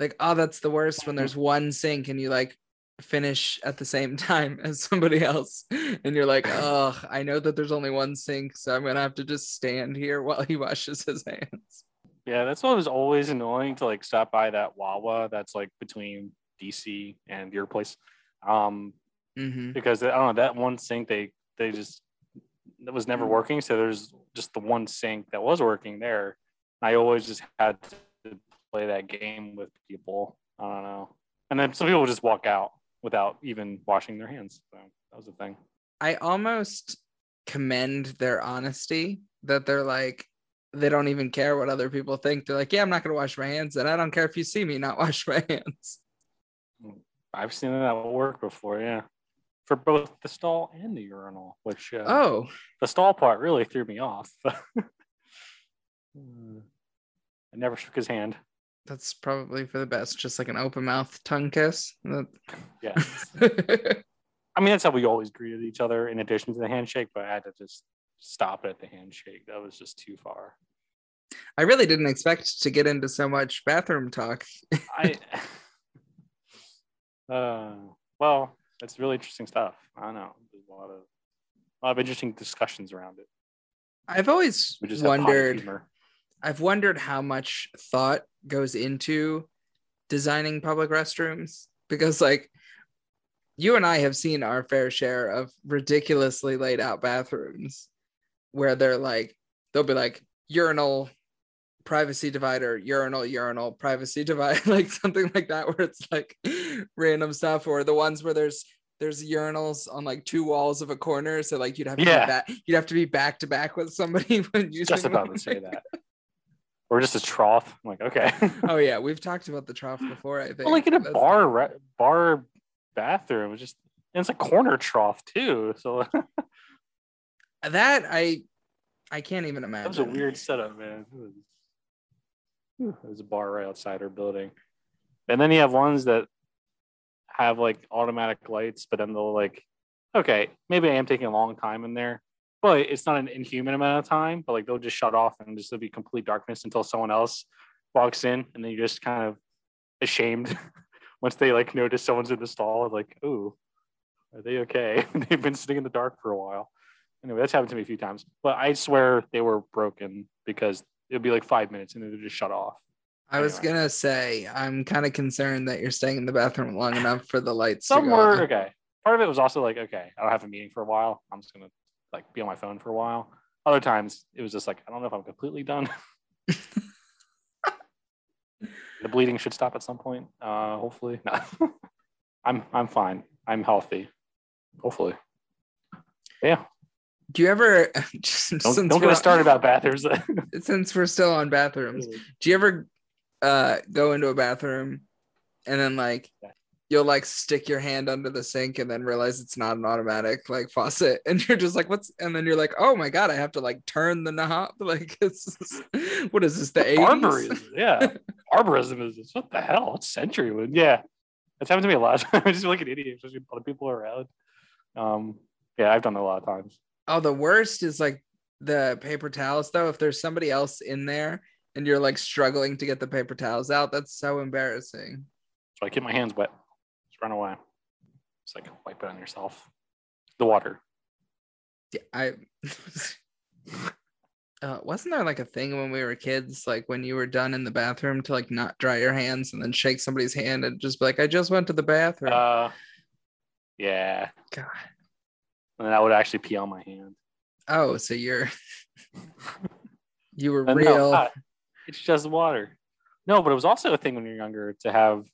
Like, oh, that's the worst when there's one sink and you like finish at the same [laughs] time as somebody else. And you're like, [laughs] oh, I know that there's only one sink, so I'm gonna have to just stand here [laughs] while he washes his hands. Yeah, that's what was always annoying to like stop by that Wawa that's like between DC and your place. Um, hmm because I don't know that one sink they they just that was never working. So there's just the one sink that was working there. I always just had to play that game with people. I don't know, and then some people would just walk out without even washing their hands. So that was a thing. I almost commend their honesty that they're like, they don't even care what other people think. They're like, yeah, I'm not gonna wash my hands, and I don't care if you see me not [laughs] wash my hands. I've seen that work before. Yeah, for both the stall and the urinal, which uh, Oh, the stall part really threw me off. [laughs] I never shook his hand. That's probably for the best. Just like an open mouth tongue kiss. Yeah. [laughs] I mean, that's how we always greeted each other in addition to the handshake, but I had to just stop at the handshake. That was just too far. I really didn't expect to get into so much bathroom talk. [laughs] I, uh, well, that's really interesting stuff. I don't know. There's a lot of, a lot of interesting discussions around it. I've always just have potty wondered. I've wondered how much thought goes into designing public restrooms because, like, you and I have seen our fair share of ridiculously laid out bathrooms where they're like, they'll be like urinal, privacy divider, urinal, urinal, privacy divider, [laughs] like something like that, where it's like random stuff, or the ones where there's there's urinals on like two walls of a corner, so like you'd have to Yeah. be back, you'd have to be back to back with somebody [laughs] when using Just about one. to say that. [laughs] Or just a trough. I'm like, okay. [laughs] Oh yeah, we've talked about the trough before. I think. Well, like in a That's- bar re- bar bathroom, it's just and it's a corner trough too. So That I, I can't even imagine. that was a weird setup, man. It was, Whew, it was a bar right outside our building, and then you have ones that have like automatic lights, but then they'll like, okay, maybe I am taking a long time in there, but it's not an inhuman amount of time. But like they'll just shut off and just there'll be complete darkness until someone else walks in, and then you're just kind of ashamed [laughs] once they like notice someone's in the stall. Like, oh, are they okay? [laughs] They've been sitting in the dark for a while. Anyway, that's happened to me a few times, but I swear they were broken because it'd be like five minutes and then they'd just shut off. I was Anyway. gonna say I'm kind of concerned that you're staying in the bathroom long enough for the lights. to Some were okay. Part of it was also like, okay, I don't have a meeting for a while. I'm just gonna like be on my phone for a while. Other times it was just like, I don't know if I'm completely done. [laughs] the bleeding should stop at some point. Uh, hopefully, no. [laughs] I'm I'm fine. I'm healthy. Hopefully. Yeah. Do you ever? [laughs] just Don't, since don't get us started about bathrooms. Since we're still on bathrooms, do you ever uh go into a bathroom and then like. You'll like stick your hand under the sink and then realize it's not an automatic like faucet [laughs] and you're just like what's and then you're like oh my god I have to like turn the knob [laughs] like it's what is this the 80s? barbarism. Yeah. [laughs] Barbarism is this what the hell? It's century wood. Yeah. it's happened to me a lot. I just feel like an idiot, especially lot of people are around. Um, yeah, I've done that a lot of times. Oh, the worst is like the paper towels though. If there's somebody else in there and you're like struggling to get the paper towels out. That's so embarrassing. So I get my hands wet. Run away. It's like wipe it on yourself. The water. Yeah, I [laughs] uh, wasn't there like a thing when we were kids, like when you were done in the bathroom to like not dry your hands and then shake somebody's hand and just be like, I just went to the bathroom. Uh, yeah. God. And I would actually pee on my hand. Oh, so you're [laughs] you were no, real. uh, it's just water. No, but it was also a thing when you're younger to have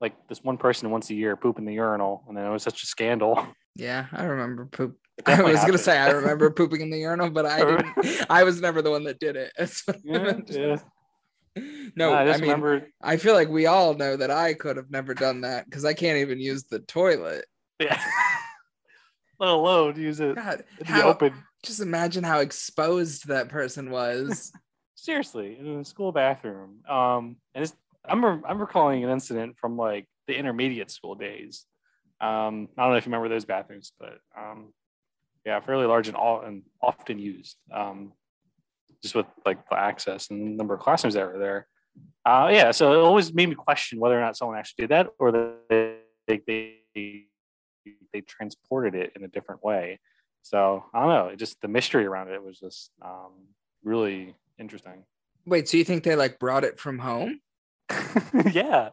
like this one person once a year poop in the urinal, and then it was such a scandal. Yeah, I remember poop. [laughs] I was gonna say I remember pooping in the urinal, but I didn't. [laughs] I was never the one that did it. [laughs] Yeah, yeah. No, I I, mean, remember. I feel like we all know that I could have never done that because I can't even use the toilet. Yeah. Let alone use it God, in the open. just imagine how exposed that person was. Seriously, in the school bathroom. Um, and it's, I'm re- I'm recalling an incident from like the intermediate school days. Um, I don't know if you remember those bathrooms, but um, yeah, fairly large and all and often used. Um, just with like the access and the number of classrooms that were there. Uh, yeah, so it always made me question whether or not someone actually did that or that they they they transported it in a different way. So I don't know. It just the mystery around it was just um, really interesting. Wait, so you think they like brought it from home? [laughs] yeah,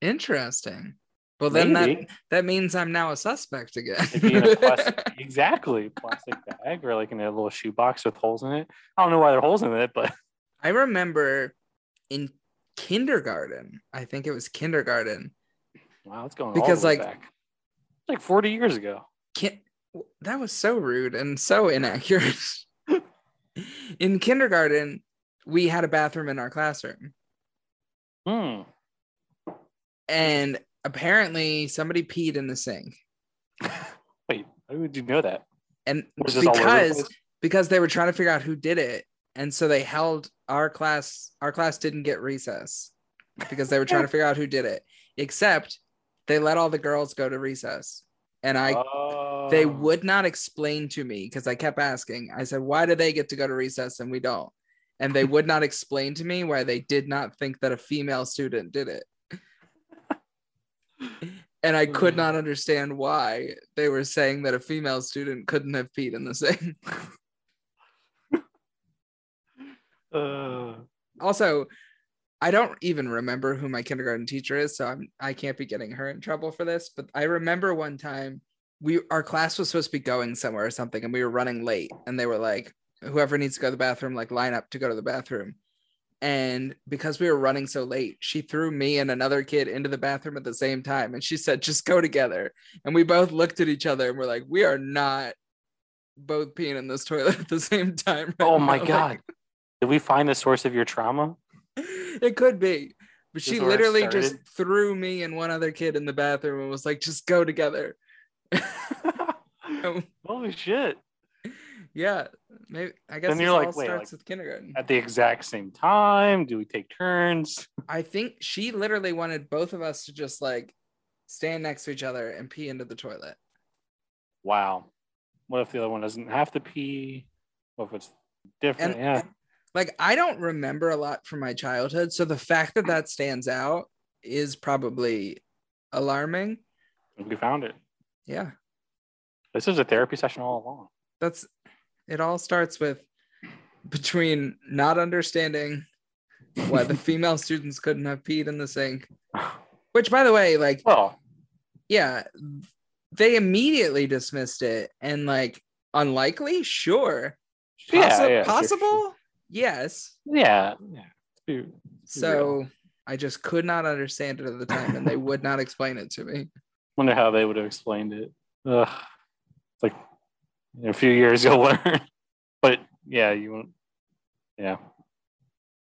Interesting. Well, then that that means I'm now a suspect again. It'd be in a plastic, [laughs] exactly plastic bag or like in a little shoebox with holes in it. I don't know why there are holes in it, but I remember in kindergarten, I think it was kindergarten. wow, it's going Because, all the way like- back. like forty years ago. Kin- that was so rude and so inaccurate. [laughs] in kindergarten, we had a bathroom in our classroom, Hmm. and apparently somebody peed in the sink. [laughs] Wait, how would you know that? And Was this all over the because because they were trying to figure out who did it, and so they held our class. Our class didn't get recess because they were trying to figure out who did it. Except they let all the girls go to recess, and I they Oh. would not explain to me because I kept asking. I said, "Why do they get to go to recess and we don't?" And they would not explain to me why they did not think that a female student did it. And I could not understand why they were saying that a female student couldn't have peed in the same. [laughs] Uh, Also, I don't even remember who my kindergarten teacher is, so I'm I can't be getting her in trouble for this. But I remember one time we our class was supposed to be going somewhere or something, and we were running late, and they were like, whoever needs to go to the bathroom, like line up to go to the bathroom. And because we were running so late, she threw me and another kid into the bathroom at the same time. And she said, just go together. And we both looked at each other and we're like, we are not both peeing in this toilet at the same time. right oh my now." Like, [laughs] god! Did we find the source of your trauma? it could be. But she Is where it literally just threw me and one other kid in the bathroom and was like, just go together. [laughs] [laughs] Holy shit! Yeah. Maybe I guess Then you're all wait, starts like- with kindergarten. At the exact same time? Do we take turns? [laughs] I think she literally wanted both of us to just like stand next to each other and pee into the toilet. Wow. What if the other one doesn't have to pee? What if it's different? And yeah. like I don't remember a lot from my childhood, so the fact that that stands out is probably alarming. We found it. Yeah. This is a therapy session all along. That's it all starts with between not understanding why the [laughs] female students couldn't have peed in the sink. [sighs] Which by the way, like Well, yeah, they immediately dismissed it and like unlikely, sure. yeah, Possi- yeah, sure, possible? Yes. Yeah. Yeah. So I just could not understand it at the time and they would not explain it to me. [laughs] Wonder how they would have explained it. Ugh. It's like in a few years [laughs] you'll learn. But yeah, you won't. Yeah.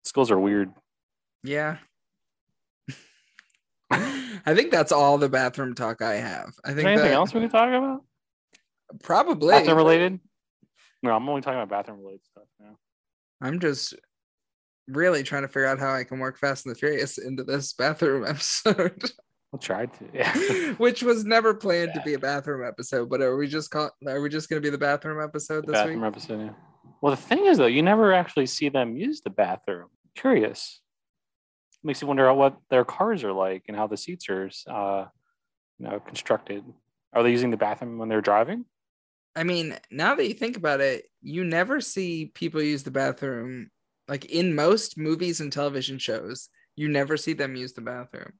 Schools are weird. Yeah. I think that's all the bathroom talk I have. I Is think there anything that else we can talk about? probably Bathroom related? No, I'm only talking about bathroom related stuff now. I'm just really trying to figure out how I can work Fast and the Furious into this bathroom [laughs] episode, I'll try to. [laughs] Yeah. which was never planned to be a bathroom episode. But are we just call, are we just going to be the bathroom episode this bathroom week? episode. Yeah. Well, the thing is, though, you never actually see them use the bathroom. curious. Makes you wonder what their cars are like and how the seats are, uh, you know, constructed. Are they using the bathroom when they're driving? I mean, now that you think about it, you never see people use the bathroom like in most movies and television shows. You never see them use the bathroom.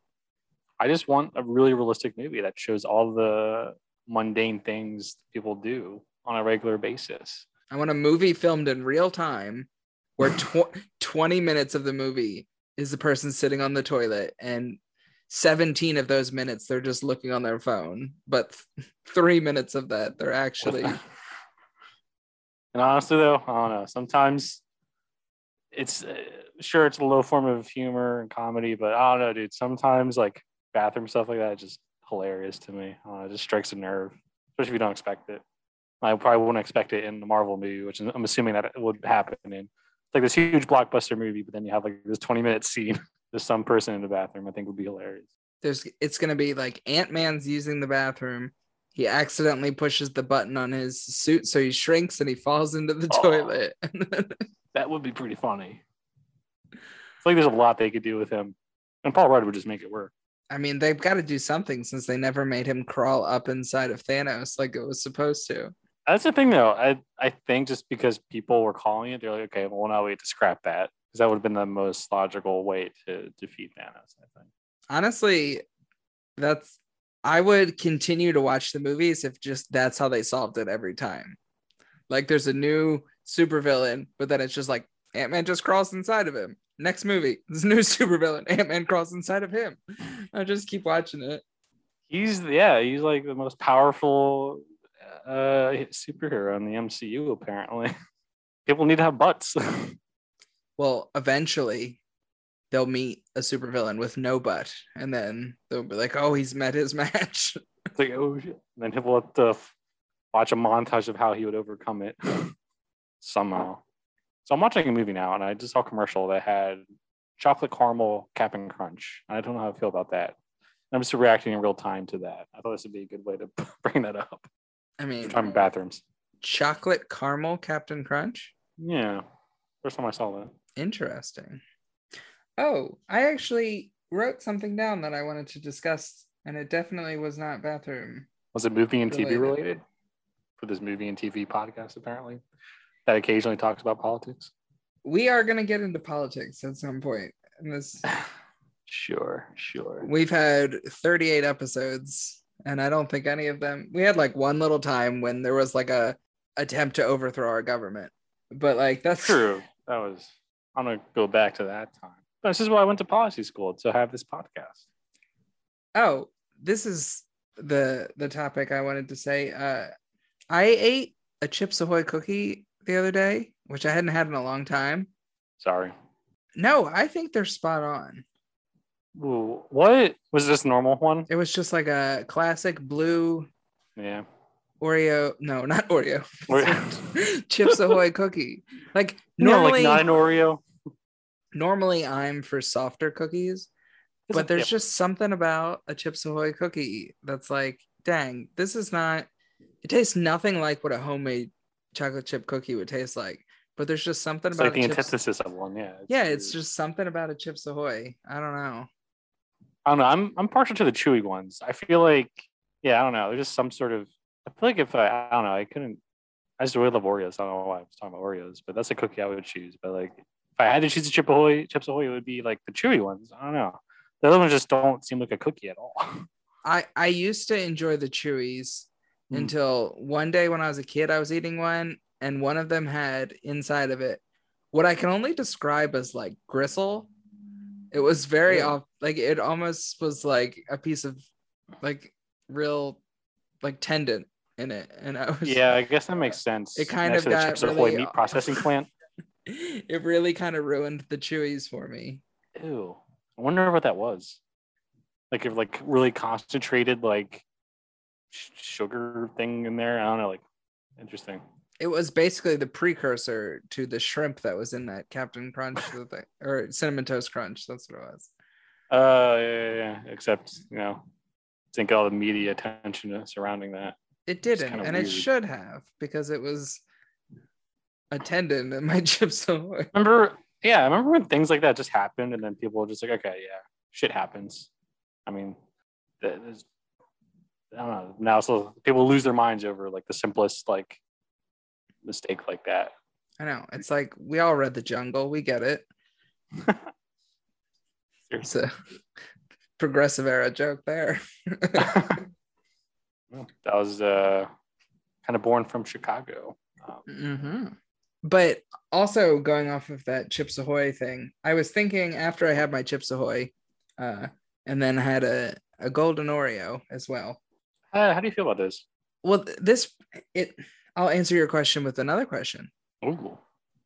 I just want a really realistic movie that shows all the mundane things people do on a regular basis. I want a movie filmed in real time where tw- [laughs] 20 minutes of the movie is the person sitting on the toilet and 17 of those minutes they're just looking on their phone but th- [laughs] three minutes of that they're actually [laughs] and honestly though i don't know sometimes it's uh, sure it's a low form of humor and comedy but i don't know dude sometimes like bathroom stuff like that is just hilarious to me. Uh, it just strikes a nerve especially if you don't expect it. I probably wouldn't expect it in the marvel movie which i'm assuming that it would happen in. Like this huge blockbuster movie but then you have like this 20 minute scene [laughs] there's some person in the bathroom i think would be hilarious. There's it's going to be like ant-man's using the bathroom. He accidentally pushes the button on his suit so he shrinks and he falls into the [laughs] Oh. toilet. [laughs] That would be pretty funny. It's like there's a lot they could do with him. And paul rudd would just make it work i mean they've got to do something since they never made him crawl up inside of thanos like it was supposed to. That's the thing though. I i think just because people were calling it they're like okay well now we have to scrap that because that would have been the most logical way to defeat thanos i think. Honestly that's i would continue to watch the movies if just that's how they solved it every time. Like there's a new supervillain but then it's just like ant-man just crawls inside of him next movie. [laughs] This new supervillain ant-man crawls inside of him. I just keep watching it. He's yeah he's like the most powerful uh superhero in the mcu apparently. [laughs] People need to have butts. [laughs] Well eventually they'll meet a supervillain with no butt and then they'll be like oh he's met his match. It's like oh shit. And then he'll have to watch a montage of how he would overcome it somehow so i'm watching a movie now and i just saw a commercial that had chocolate caramel cap'n crunch i don't know how i feel about that. I'm just reacting in real time to that. I thought this would be a good way to [laughs] bring that up. I mean time bathrooms. chocolate caramel cap'n crunch? Yeah. First time i saw that. Interesting. Oh, I actually wrote something down that I wanted to discuss, and it definitely was not bathroom. was it movie and tv Related. related? For this movie and tv podcast apparently that occasionally talks about politics We are going to get into politics at some point. And this, [sighs] sure sure we've had 38 episodes, and I don't think any of them. We had like one little time when there was like a attempt to overthrow our government, but like that's True. That was. I'm gonna go back to that time. But this is why I went to policy school to have this podcast. Oh, this is the the topic I wanted to say. Uh, I ate a Chips Ahoy cookie the other day, which I hadn't had in a long time. Sorry. No, I think they're spot on. Ooh, what was this normal one? It was just like a classic blue Yeah. Oreo. No, not [laughs] Oreo. Or- [laughs] Chips Ahoy cookie. Like [laughs] No, normally, like not an Oreo. normally I'm for softer cookies, but there's just something about a Chips Ahoy cookie that's like, dang, this is not. It tastes nothing like what a homemade chocolate chip cookie would taste like. But there's just something it's about like the Chips- antithesis of one. Yeah. Yeah, it's just something about a Chips Ahoy. I don't know. I don't know. I'm I'm partial to the chewy ones. I feel like yeah. I don't know. There's just some sort of. I feel like if I I don't know. I couldn't. I just really love Oreos. I don't know why I was talking about Oreos, but that's a cookie I would choose. But like, if I had to choose a Chip Ahoy, Chips Ahoy, it would be like the chewy ones. I don't know. The other ones just don't seem like a cookie at all. [laughs] I I used to enjoy the chewies Mm. until one day when I was a kid, I was eating one, and one of them had inside of it what I can only describe as like gristle. It was very Yeah. off, like it almost was like a piece of like real like tendon in it, and I was Yeah, I guess that makes sense. It kind Next of the got Ahoy really- meat processing plant. [laughs] it really kind of ruined the chewies for me. Ew. I wonder what that was. Like if like really concentrated like sugar thing in there. I don't know. Like interesting. It was basically the precursor to the shrimp that was in that Cap'n Crunch they- or cinnamon toast crunch. That's what it was. Uh, yeah, yeah, yeah. Except you know, I think all the media attention surrounding that. It didn't, and it should have because it was a tendon in my [laughs] chips. Remember, Yeah, I remember when things like that just happened, and then people were just like, okay, yeah, shit happens. I mean, th- there's, I don't know. Now, so people lose their minds over like the simplest like mistake like that. I know. It's like we all read the jungle. We get it. It's a [laughs] progressive era joke there. [laughs] that was uh, kind of born from Chicago. Um, hmm But also going off of that Chips Ahoy thing, I was thinking after I had my Chips Ahoy, uh, and then I had a, a golden Oreo as well. Uh, how do you feel about this? Well, this it. I'll answer your question with another question. Ooh.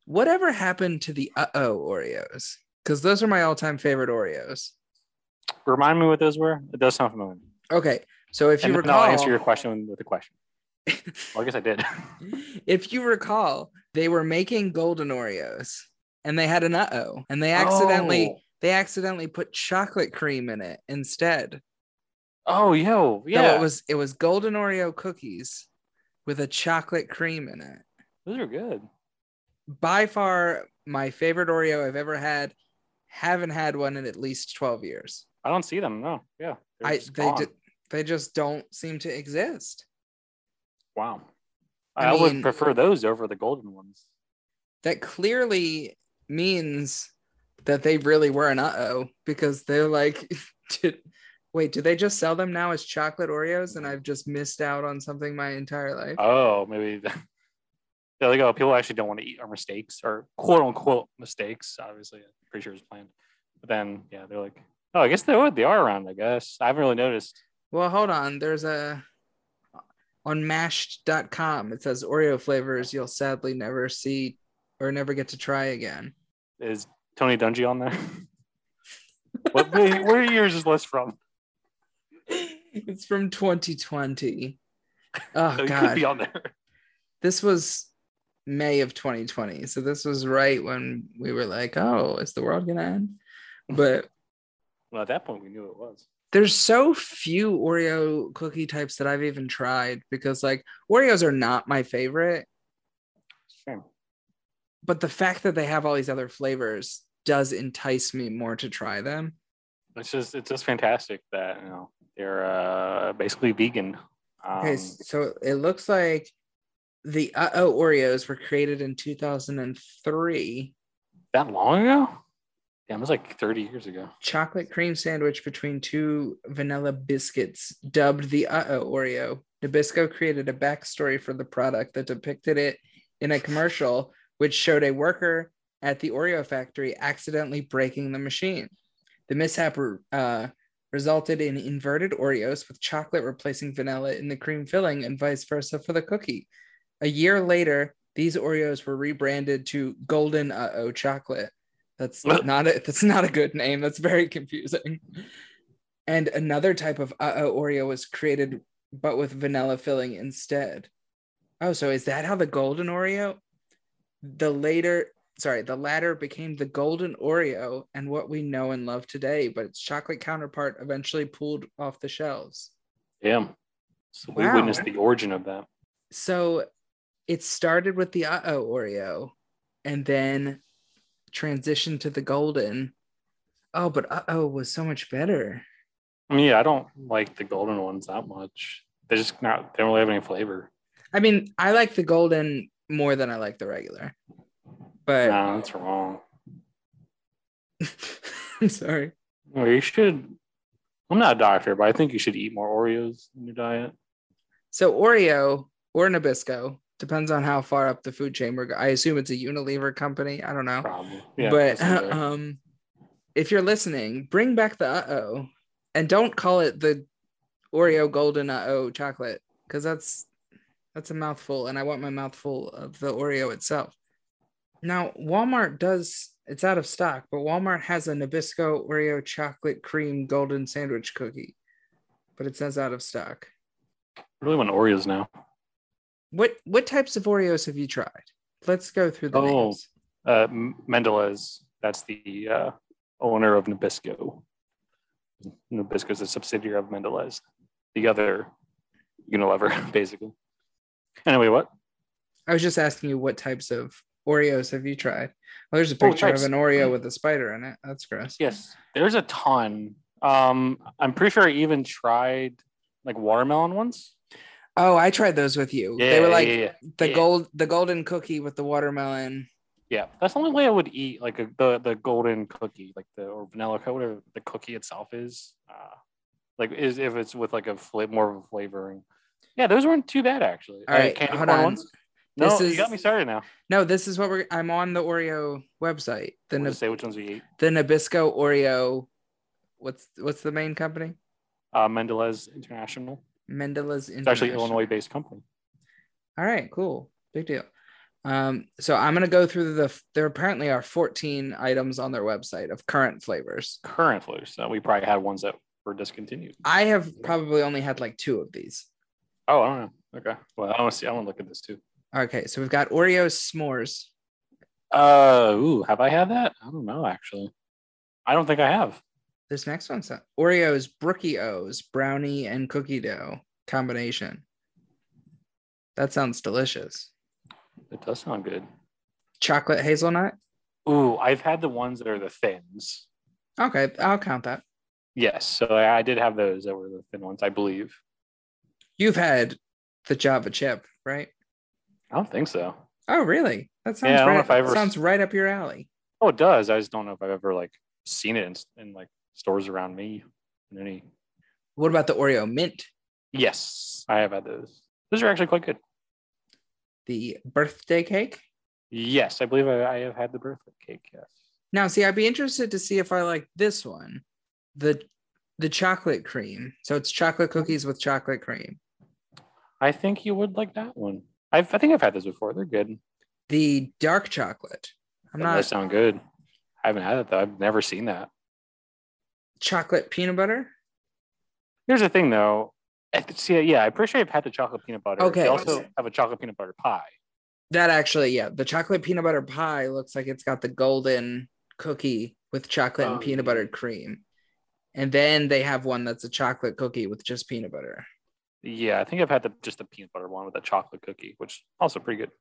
Whatever happened to the uh oh Oreos? Because those are my all time favorite Oreos. Remind me what those were. It does sound familiar. Okay, so if you and then recall, I'll answer your question with a question. [laughs] Well, I guess I did. if you recall, they were making golden Oreos and they had an uh-oh and they accidentally Oh. they accidentally put chocolate cream in it instead. Oh, yo, yeah. it was it was golden Oreo cookies with a chocolate cream in it. those are good. By far my favorite Oreo I've ever had. Haven't had one in at least 12 years. I don't see them. No, yeah. I they they just don't seem to exist. Wow. I I, would prefer those over the golden ones. That clearly means that they really were an uh-oh because they're like [laughs] did, wait do they just sell them now as chocolate oreos and i've just missed out on something my entire life Oh, maybe. The, [laughs] there you go. People actually don't want to eat our mistakes or quote unquote mistakes. Obviously, I'm pretty sure it's planned. But then, yeah, they're like, oh, I guess they would. They are around. I guess I haven't really noticed. well hold on there's a on mashed.com it says oreo flavors you'll sadly never see or never get to try again Is Tony Dungy on there? [laughs] what? Where are yours is this from? [laughs] it's from 2020 oh So he could god be on there. this was May of 2020. So this was right when we were like, oh, is the world gonna end? But Well, at that point, we knew it was. there's so few Oreo cookie types that I've even tried because like Oreos are not my favorite, Shame. but the fact that they have all these other flavors does entice me more to try them. It's just it's just fantastic that you know they're uh, basically vegan. Um, Okay, so it looks like the uh-oh Oreos were created in 2003. that long ago? Damn, it was like 30 years ago. chocolate cream sandwich between two vanilla biscuits, dubbed the Uh Oh Oreo. Nabisco created a backstory for the product that depicted it in a commercial, which showed a worker at the Oreo factory accidentally breaking the machine. The mishap uh, resulted in inverted Oreos with chocolate replacing vanilla in the cream filling and vice versa for the cookie. A year later, these Oreos were rebranded to Golden Uh Oh Chocolate. That's not a that's not a good name. That's very confusing. And another type of uh oh Oreo was created, but with vanilla filling instead. Oh, so is that how the golden Oreo? The later, sorry, the latter became the golden Oreo and what we know and love today, but its chocolate counterpart eventually pulled off the shelves. Damn. So we witnessed the origin of that. So it started with the uh oh Oreo and then transitioned to the golden. Oh, but uh oh was so much better. I mean, yeah, I don't like the golden ones that much. They just not. They don't really have any flavor. I mean, I like the golden more than I like the regular. But No, that's wrong. [laughs] I'm sorry. Well, you should. I'm not a doctor, but I think you should eat more Oreos in your diet. So Oreo or Nabisco depends on how far up the food chain we're. I assume it's a Unilever company. I don't know, Probably. Yeah, but that sounds right. [laughs] um, if you're listening, bring back the uh oh, and don't call it the Oreo Golden uh oh chocolate because that's that's a mouthful, and I want my mouthful of the Oreo itself. Now Walmart does. It's out of stock, but Walmart has a Nabisco Oreo chocolate cream golden sandwich cookie, but it says out of stock. I really want Oreos now. What what types of Oreos have you tried? Let's go through the Oh. names. Uh, M- Mondelez, that's the uh, owner of Nabisco. Nabisco is a subsidiary of Mondelez, the other Unilever, [laughs] basically. Anyway, what? I was just asking you what types of Oreos have you tried? Well, there's a Oh, picture of an Oreo with a spider in it. That's gross. Yes, there's a ton. Um, I'm pretty sure I even tried like watermelon ones. Oh, I tried those with you. they were like yeah, yeah. the yeah. gold, the golden cookie with the watermelon. Yeah, that's the only way I would eat like a, the the golden cookie, like the or vanilla co- whatever the cookie itself is. Uh, like is if it's with like a more of a flavoring. Yeah, those weren't too bad actually. All Uh, candy hold on. ones. This No, is- you got me started now. No, this is what we're. I'm on the Oreo website. The just say which ones we ate. the Nabisco Oreo. What's what's the main company? Uh, Mondelez International. Mondelez International. It's actually Illinois-based company. All right, cool. Big deal. Um, so I'm gonna go through the there apparently are 14 items on their website of current flavors. Current flavors. So we probably had ones that were discontinued. I have probably only had like two of these. Oh, I don't know. Okay. Well, I want to see. I want to look at this too. Okay, so we've got Oreo s'mores. Uh, ooh, have I had that? I don't know actually. I don't think I have. This next one's that Oreos Brookie O's brownie and cookie dough combination. That sounds delicious. It does sound good. Chocolate hazelnut. Ooh, I've had the ones that are the thins. Okay, I'll count that. Yes, so I, I did have those that were the thin ones, I believe. You've had the Java chip, right? I don't think so. Oh, really? That sounds Yeah, I don't know right, if I ever- sounds right up your alley. Oh, it does. I just don't know if I've ever like seen it in, in like stores around me. In any. What about the Oreo mint? Yes, I have had those. Those are actually quite good. The birthday cake? Yes, I believe I, I have had the birthday cake. Yes. Now, see, I'd be interested to see if I like this one, the the chocolate cream. So it's chocolate cookies with chocolate cream. I think you would like that one. I've, I think I've had those before. They're good. The dark chocolate. I'm That not does sound good. I haven't had it though. I've never seen that. chocolate peanut butter. Here's the thing though. I see, yeah, I'm pretty sure I've had the chocolate peanut butter. Okay. They also have a chocolate peanut butter pie. That actually, yeah, the chocolate peanut butter pie looks like it's got the golden cookie with chocolate and Oh, peanut butter cream. And then they have one that's a chocolate cookie with just peanut butter. Yeah, I think I've had the just the peanut butter one with a chocolate cookie, which also pretty good.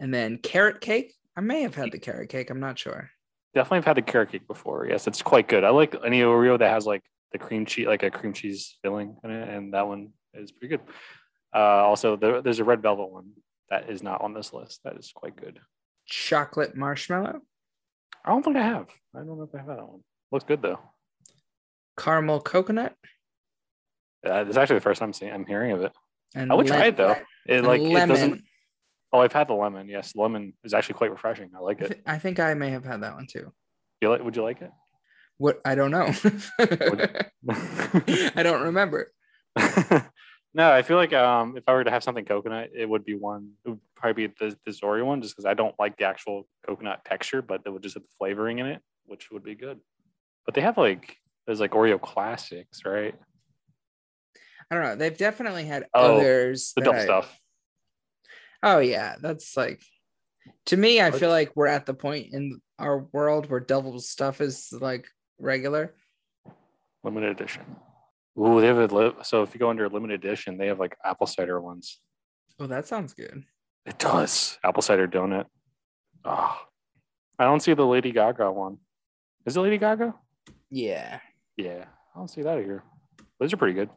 And then carrot cake. I may have had the carrot cake. I'm not sure. Definitely have had the carrot cake before. Yes, it's quite good. I like any Oreo that has like the cream cheese, like a cream cheese filling in it, and that one is pretty good. Uh, also, there, there's a red velvet one that is not on this list. That is quite good. Chocolate marshmallow, I don't think I have. I don't know if I have that one. Looks good though. caramel coconut, Uh, it's actually the first time seeing, I'm hearing of it. and I would try it though. It like it doesn't. Oh, I've had the lemon. Yes, lemon is actually quite refreshing. I like it. I think I may have had that one too. You like? Would you like it? What I don't know. [laughs] [laughs] I don't remember. [laughs] no, I feel like um, if I were to have something coconut, it would be one. It would probably be the, the Zori one, just because I don't like the actual coconut texture, but it would just have the flavoring in it, which would be good. But they have like there's like Oreo classics, right? I don't know. They've definitely had Oh, others. The double I- stuff. Oh yeah, that's like to me. I feel like we're at the point in our world where double stuff is like regular. Limited edition. Ooh, they have a li- so if you go under limited edition, they have like apple cider ones. Oh, that sounds good. It does apple cider donut. Oh, I don't see the Lady Gaga one. Is it Lady Gaga? Yeah. Yeah, I don't see that here. Those are pretty good.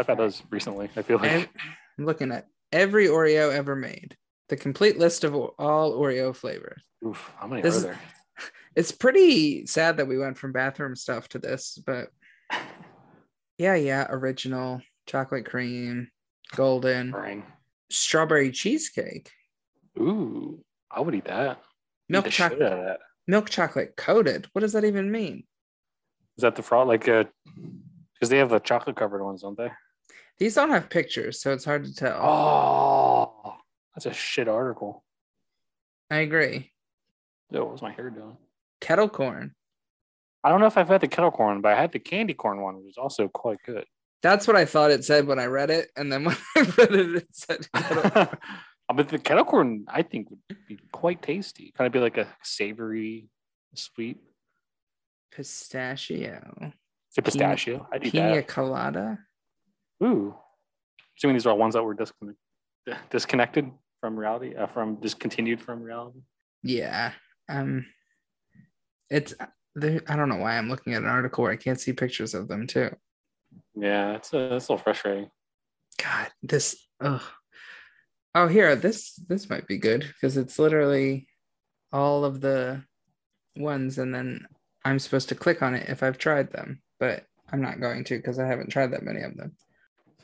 I've had those recently. I feel like I'm looking at every Oreo ever made. The complete list of all Oreo flavors. oof, how many This are is- there? [laughs] It's pretty sad that we went from bathroom stuff to this, but [laughs] yeah, yeah, original chocolate cream, golden, strawberry cheesecake, Ooh, I would eat that. Milk shit chocolate, that. milk chocolate coated. What does that even mean? Is that the fraud? Like, uh, because they have the chocolate covered ones, don't they? These don't have pictures, so it's hard to tell. Oh, that's a shit article. I agree. Yo, what's my hair doing? Kettle corn. I don't know if I've had the kettle corn, but I had the candy corn one, which was also quite good. That's what I thought it said when I read it, and then [laughs] when I read it, it said kettle. [laughs] but the kettle corn, I think, would be quite tasty. Kind of be like a savory, sweet. pistachio, Say pistachio. I'd eat pina that. colada. Ooh. Assuming these are all ones that were disconnected. Disconnected. from reality, uh, from discontinued from reality. Yeah. Um it's there I don't know why I'm looking at an article where I can't see pictures of them too. Yeah, it's a, it's a little frustrating. God, this oh oh here, this this might be good because it's literally all of the ones and then I'm supposed to click on it if I've tried them, but I'm not going to because I haven't tried that many of them.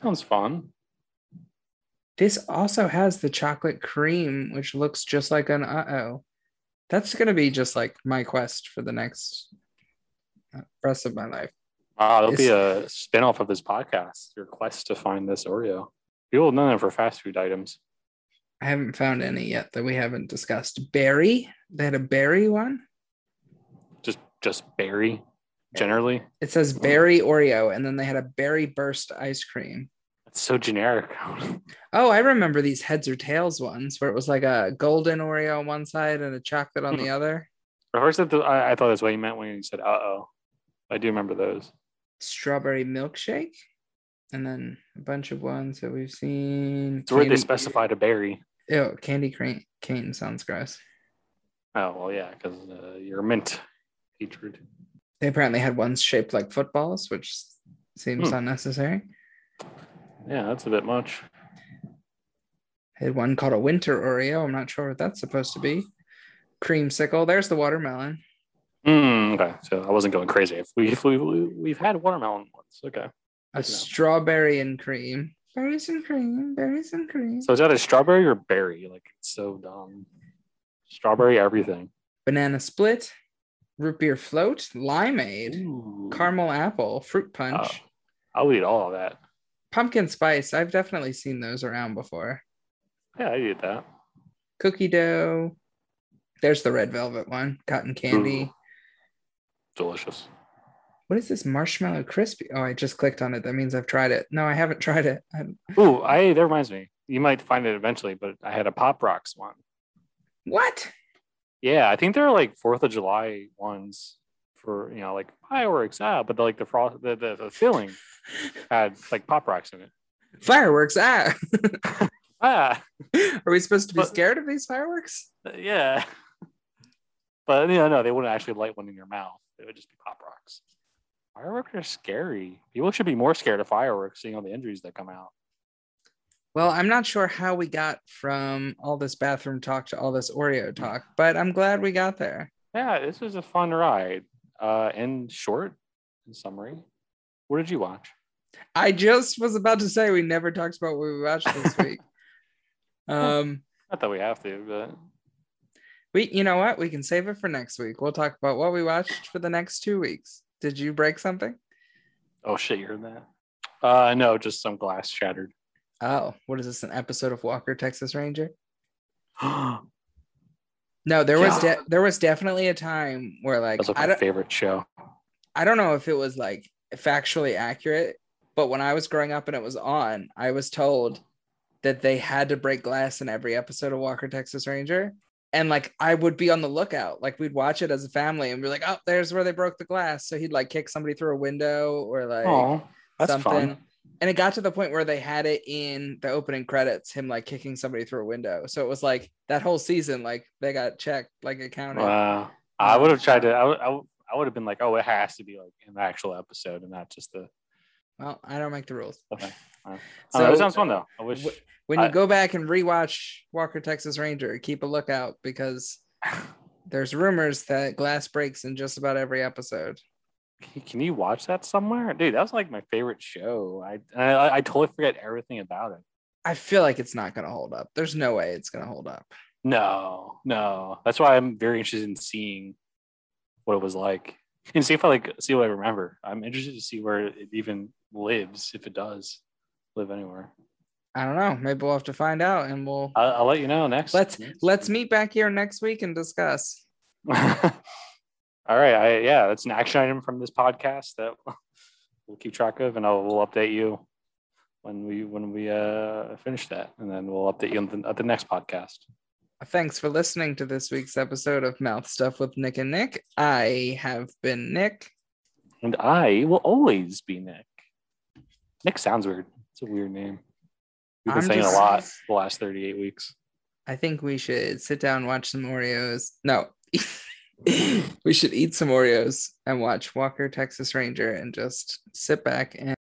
Sounds fun. This also has the chocolate cream, which looks just like an uh oh. That's going to be just like my quest for the next uh, rest of my life. Wow, it'll be a spin-off of this podcast, your quest to find this Oreo. People know it for fast food items. I haven't found any yet that we haven't discussed. Berry, they had a berry one. Just just berry, generally. It says berry Oreo, and then they had a berry burst ice cream. It's so generic. Oh, I remember these heads or tails ones where it was like a golden Oreo on one side and a chocolate on the other. At first, I, th- I I thought that's what you meant when you said "uh oh." I do remember those. Strawberry milkshake, and then a bunch of ones that we've seen. It's where they specified a berry. Ew, candy cane, cane sounds gross. Oh well, yeah, because uh, you're mint hatred. They apparently had ones shaped like footballs, which seems Hmm. unnecessary. Yeah, that's a bit much. They had one called a winter Oreo. I'm not sure what that's supposed to be. Creamsicle. There's the watermelon. Mm, okay, so I wasn't going crazy. If we if we we've had watermelon ones, okay. A strawberry and cream. Berries and cream. Berries and cream. So is that a strawberry or berry? Like it's so dumb. Strawberry everything. Banana split. Root beer float. Limeade. Ooh. Caramel apple. Fruit uh, punch. Oh. I'll eat all of that. Pumpkin spice. I've definitely seen those around before. Yeah, I eat that. Cookie dough. There's the red velvet one. Cotton candy. Ooh. Delicious. What is this marshmallow crispy? Oh, I just clicked on it. That means I've tried it. No, I haven't tried it. [laughs] Ooh, I that reminds me. You might find it eventually, but I had a Pop Rocks one. what? Yeah, I think they're like Fourth of July ones for you know like fireworks. Ah, but the, like the frost, the, the the filling [laughs] had like Pop Rocks in it. Fireworks. Ah. [laughs] Ah, [laughs] Are we supposed to be But- scared of these fireworks? yeah. But you know, no, they wouldn't actually light one in your mouth. It would just be Pop Rocks. Fireworks are scary. People should be more scared of fireworks, seeing all the injuries that come out. Well, I'm not sure how we got from all this bathroom talk to all this Oreo talk, but I'm glad we got there. Yeah, this was a fun ride. Uh, in short, in summary, what did you watch? I just was about to say we never talked about what we watched this [laughs] week. um, Not that we have to, but we, you know what? We can save it for next week. We'll talk about what we watched for the next two weeks. Did you break something? oh shit, you heard that? Uh, no, just some glass shattered. Oh, what is this? An episode of Walker, Texas Ranger? [gasps] No, there was Yeah. de- there was definitely a time where like like I my favorite show. I don't know if it was like factually accurate, but when I was growing up and it was on, I was told that they had to break glass in every episode of Walker Texas Ranger. And like I would be on the lookout. Like we'd watch it as a family and be like, oh, there's where they broke the glass. So he'd like kick somebody through a window or like that's something. fun. And it got to the point where they had it in the opening credits, him like kicking somebody through a window. So it was like that whole season, like they got checked, like it counted. Wow. I would have tried to. I would. I would, I would have been like, oh, it has to be like an actual episode and not just the. Well, I don't make the rules. Okay. [laughs] So that sounds fun though. I wish. wh- when you I- go back and rewatch Walker Texas Ranger, keep a lookout because [laughs] there's rumors that glass breaks in just about every episode. Can- you watch that somewhere, dude? That was like my favorite show. I I, I totally forget everything about it. I feel like it's not going to hold up. There's no way it's going to hold up. No, no. That's why I'm very interested in seeing what it was like and see if I like see what I remember. I'm interested to see where it even lives, if it does live anywhere. I don't know. Maybe we'll have to find out, and we'll I'll, I'll let you know next. let's next let's meet back here next week and discuss. [laughs] All right. I, yeah, that's an action item from this podcast that [laughs] we'll keep track of, and I'll we'll update you when we when we uh finish that, and then we'll update you on the, at the next podcast. Thanks for listening to this week's episode of Mouth Stuff with Nick and Nick. I have been Nick. And I will always be Nick. Nick sounds weird. It's a weird name. We've been I'm saying it a lot the last 38 weeks. I think we should sit down, watch some Oreos. No, [laughs] we should eat some Oreos and watch Walker Texas Ranger and just sit back and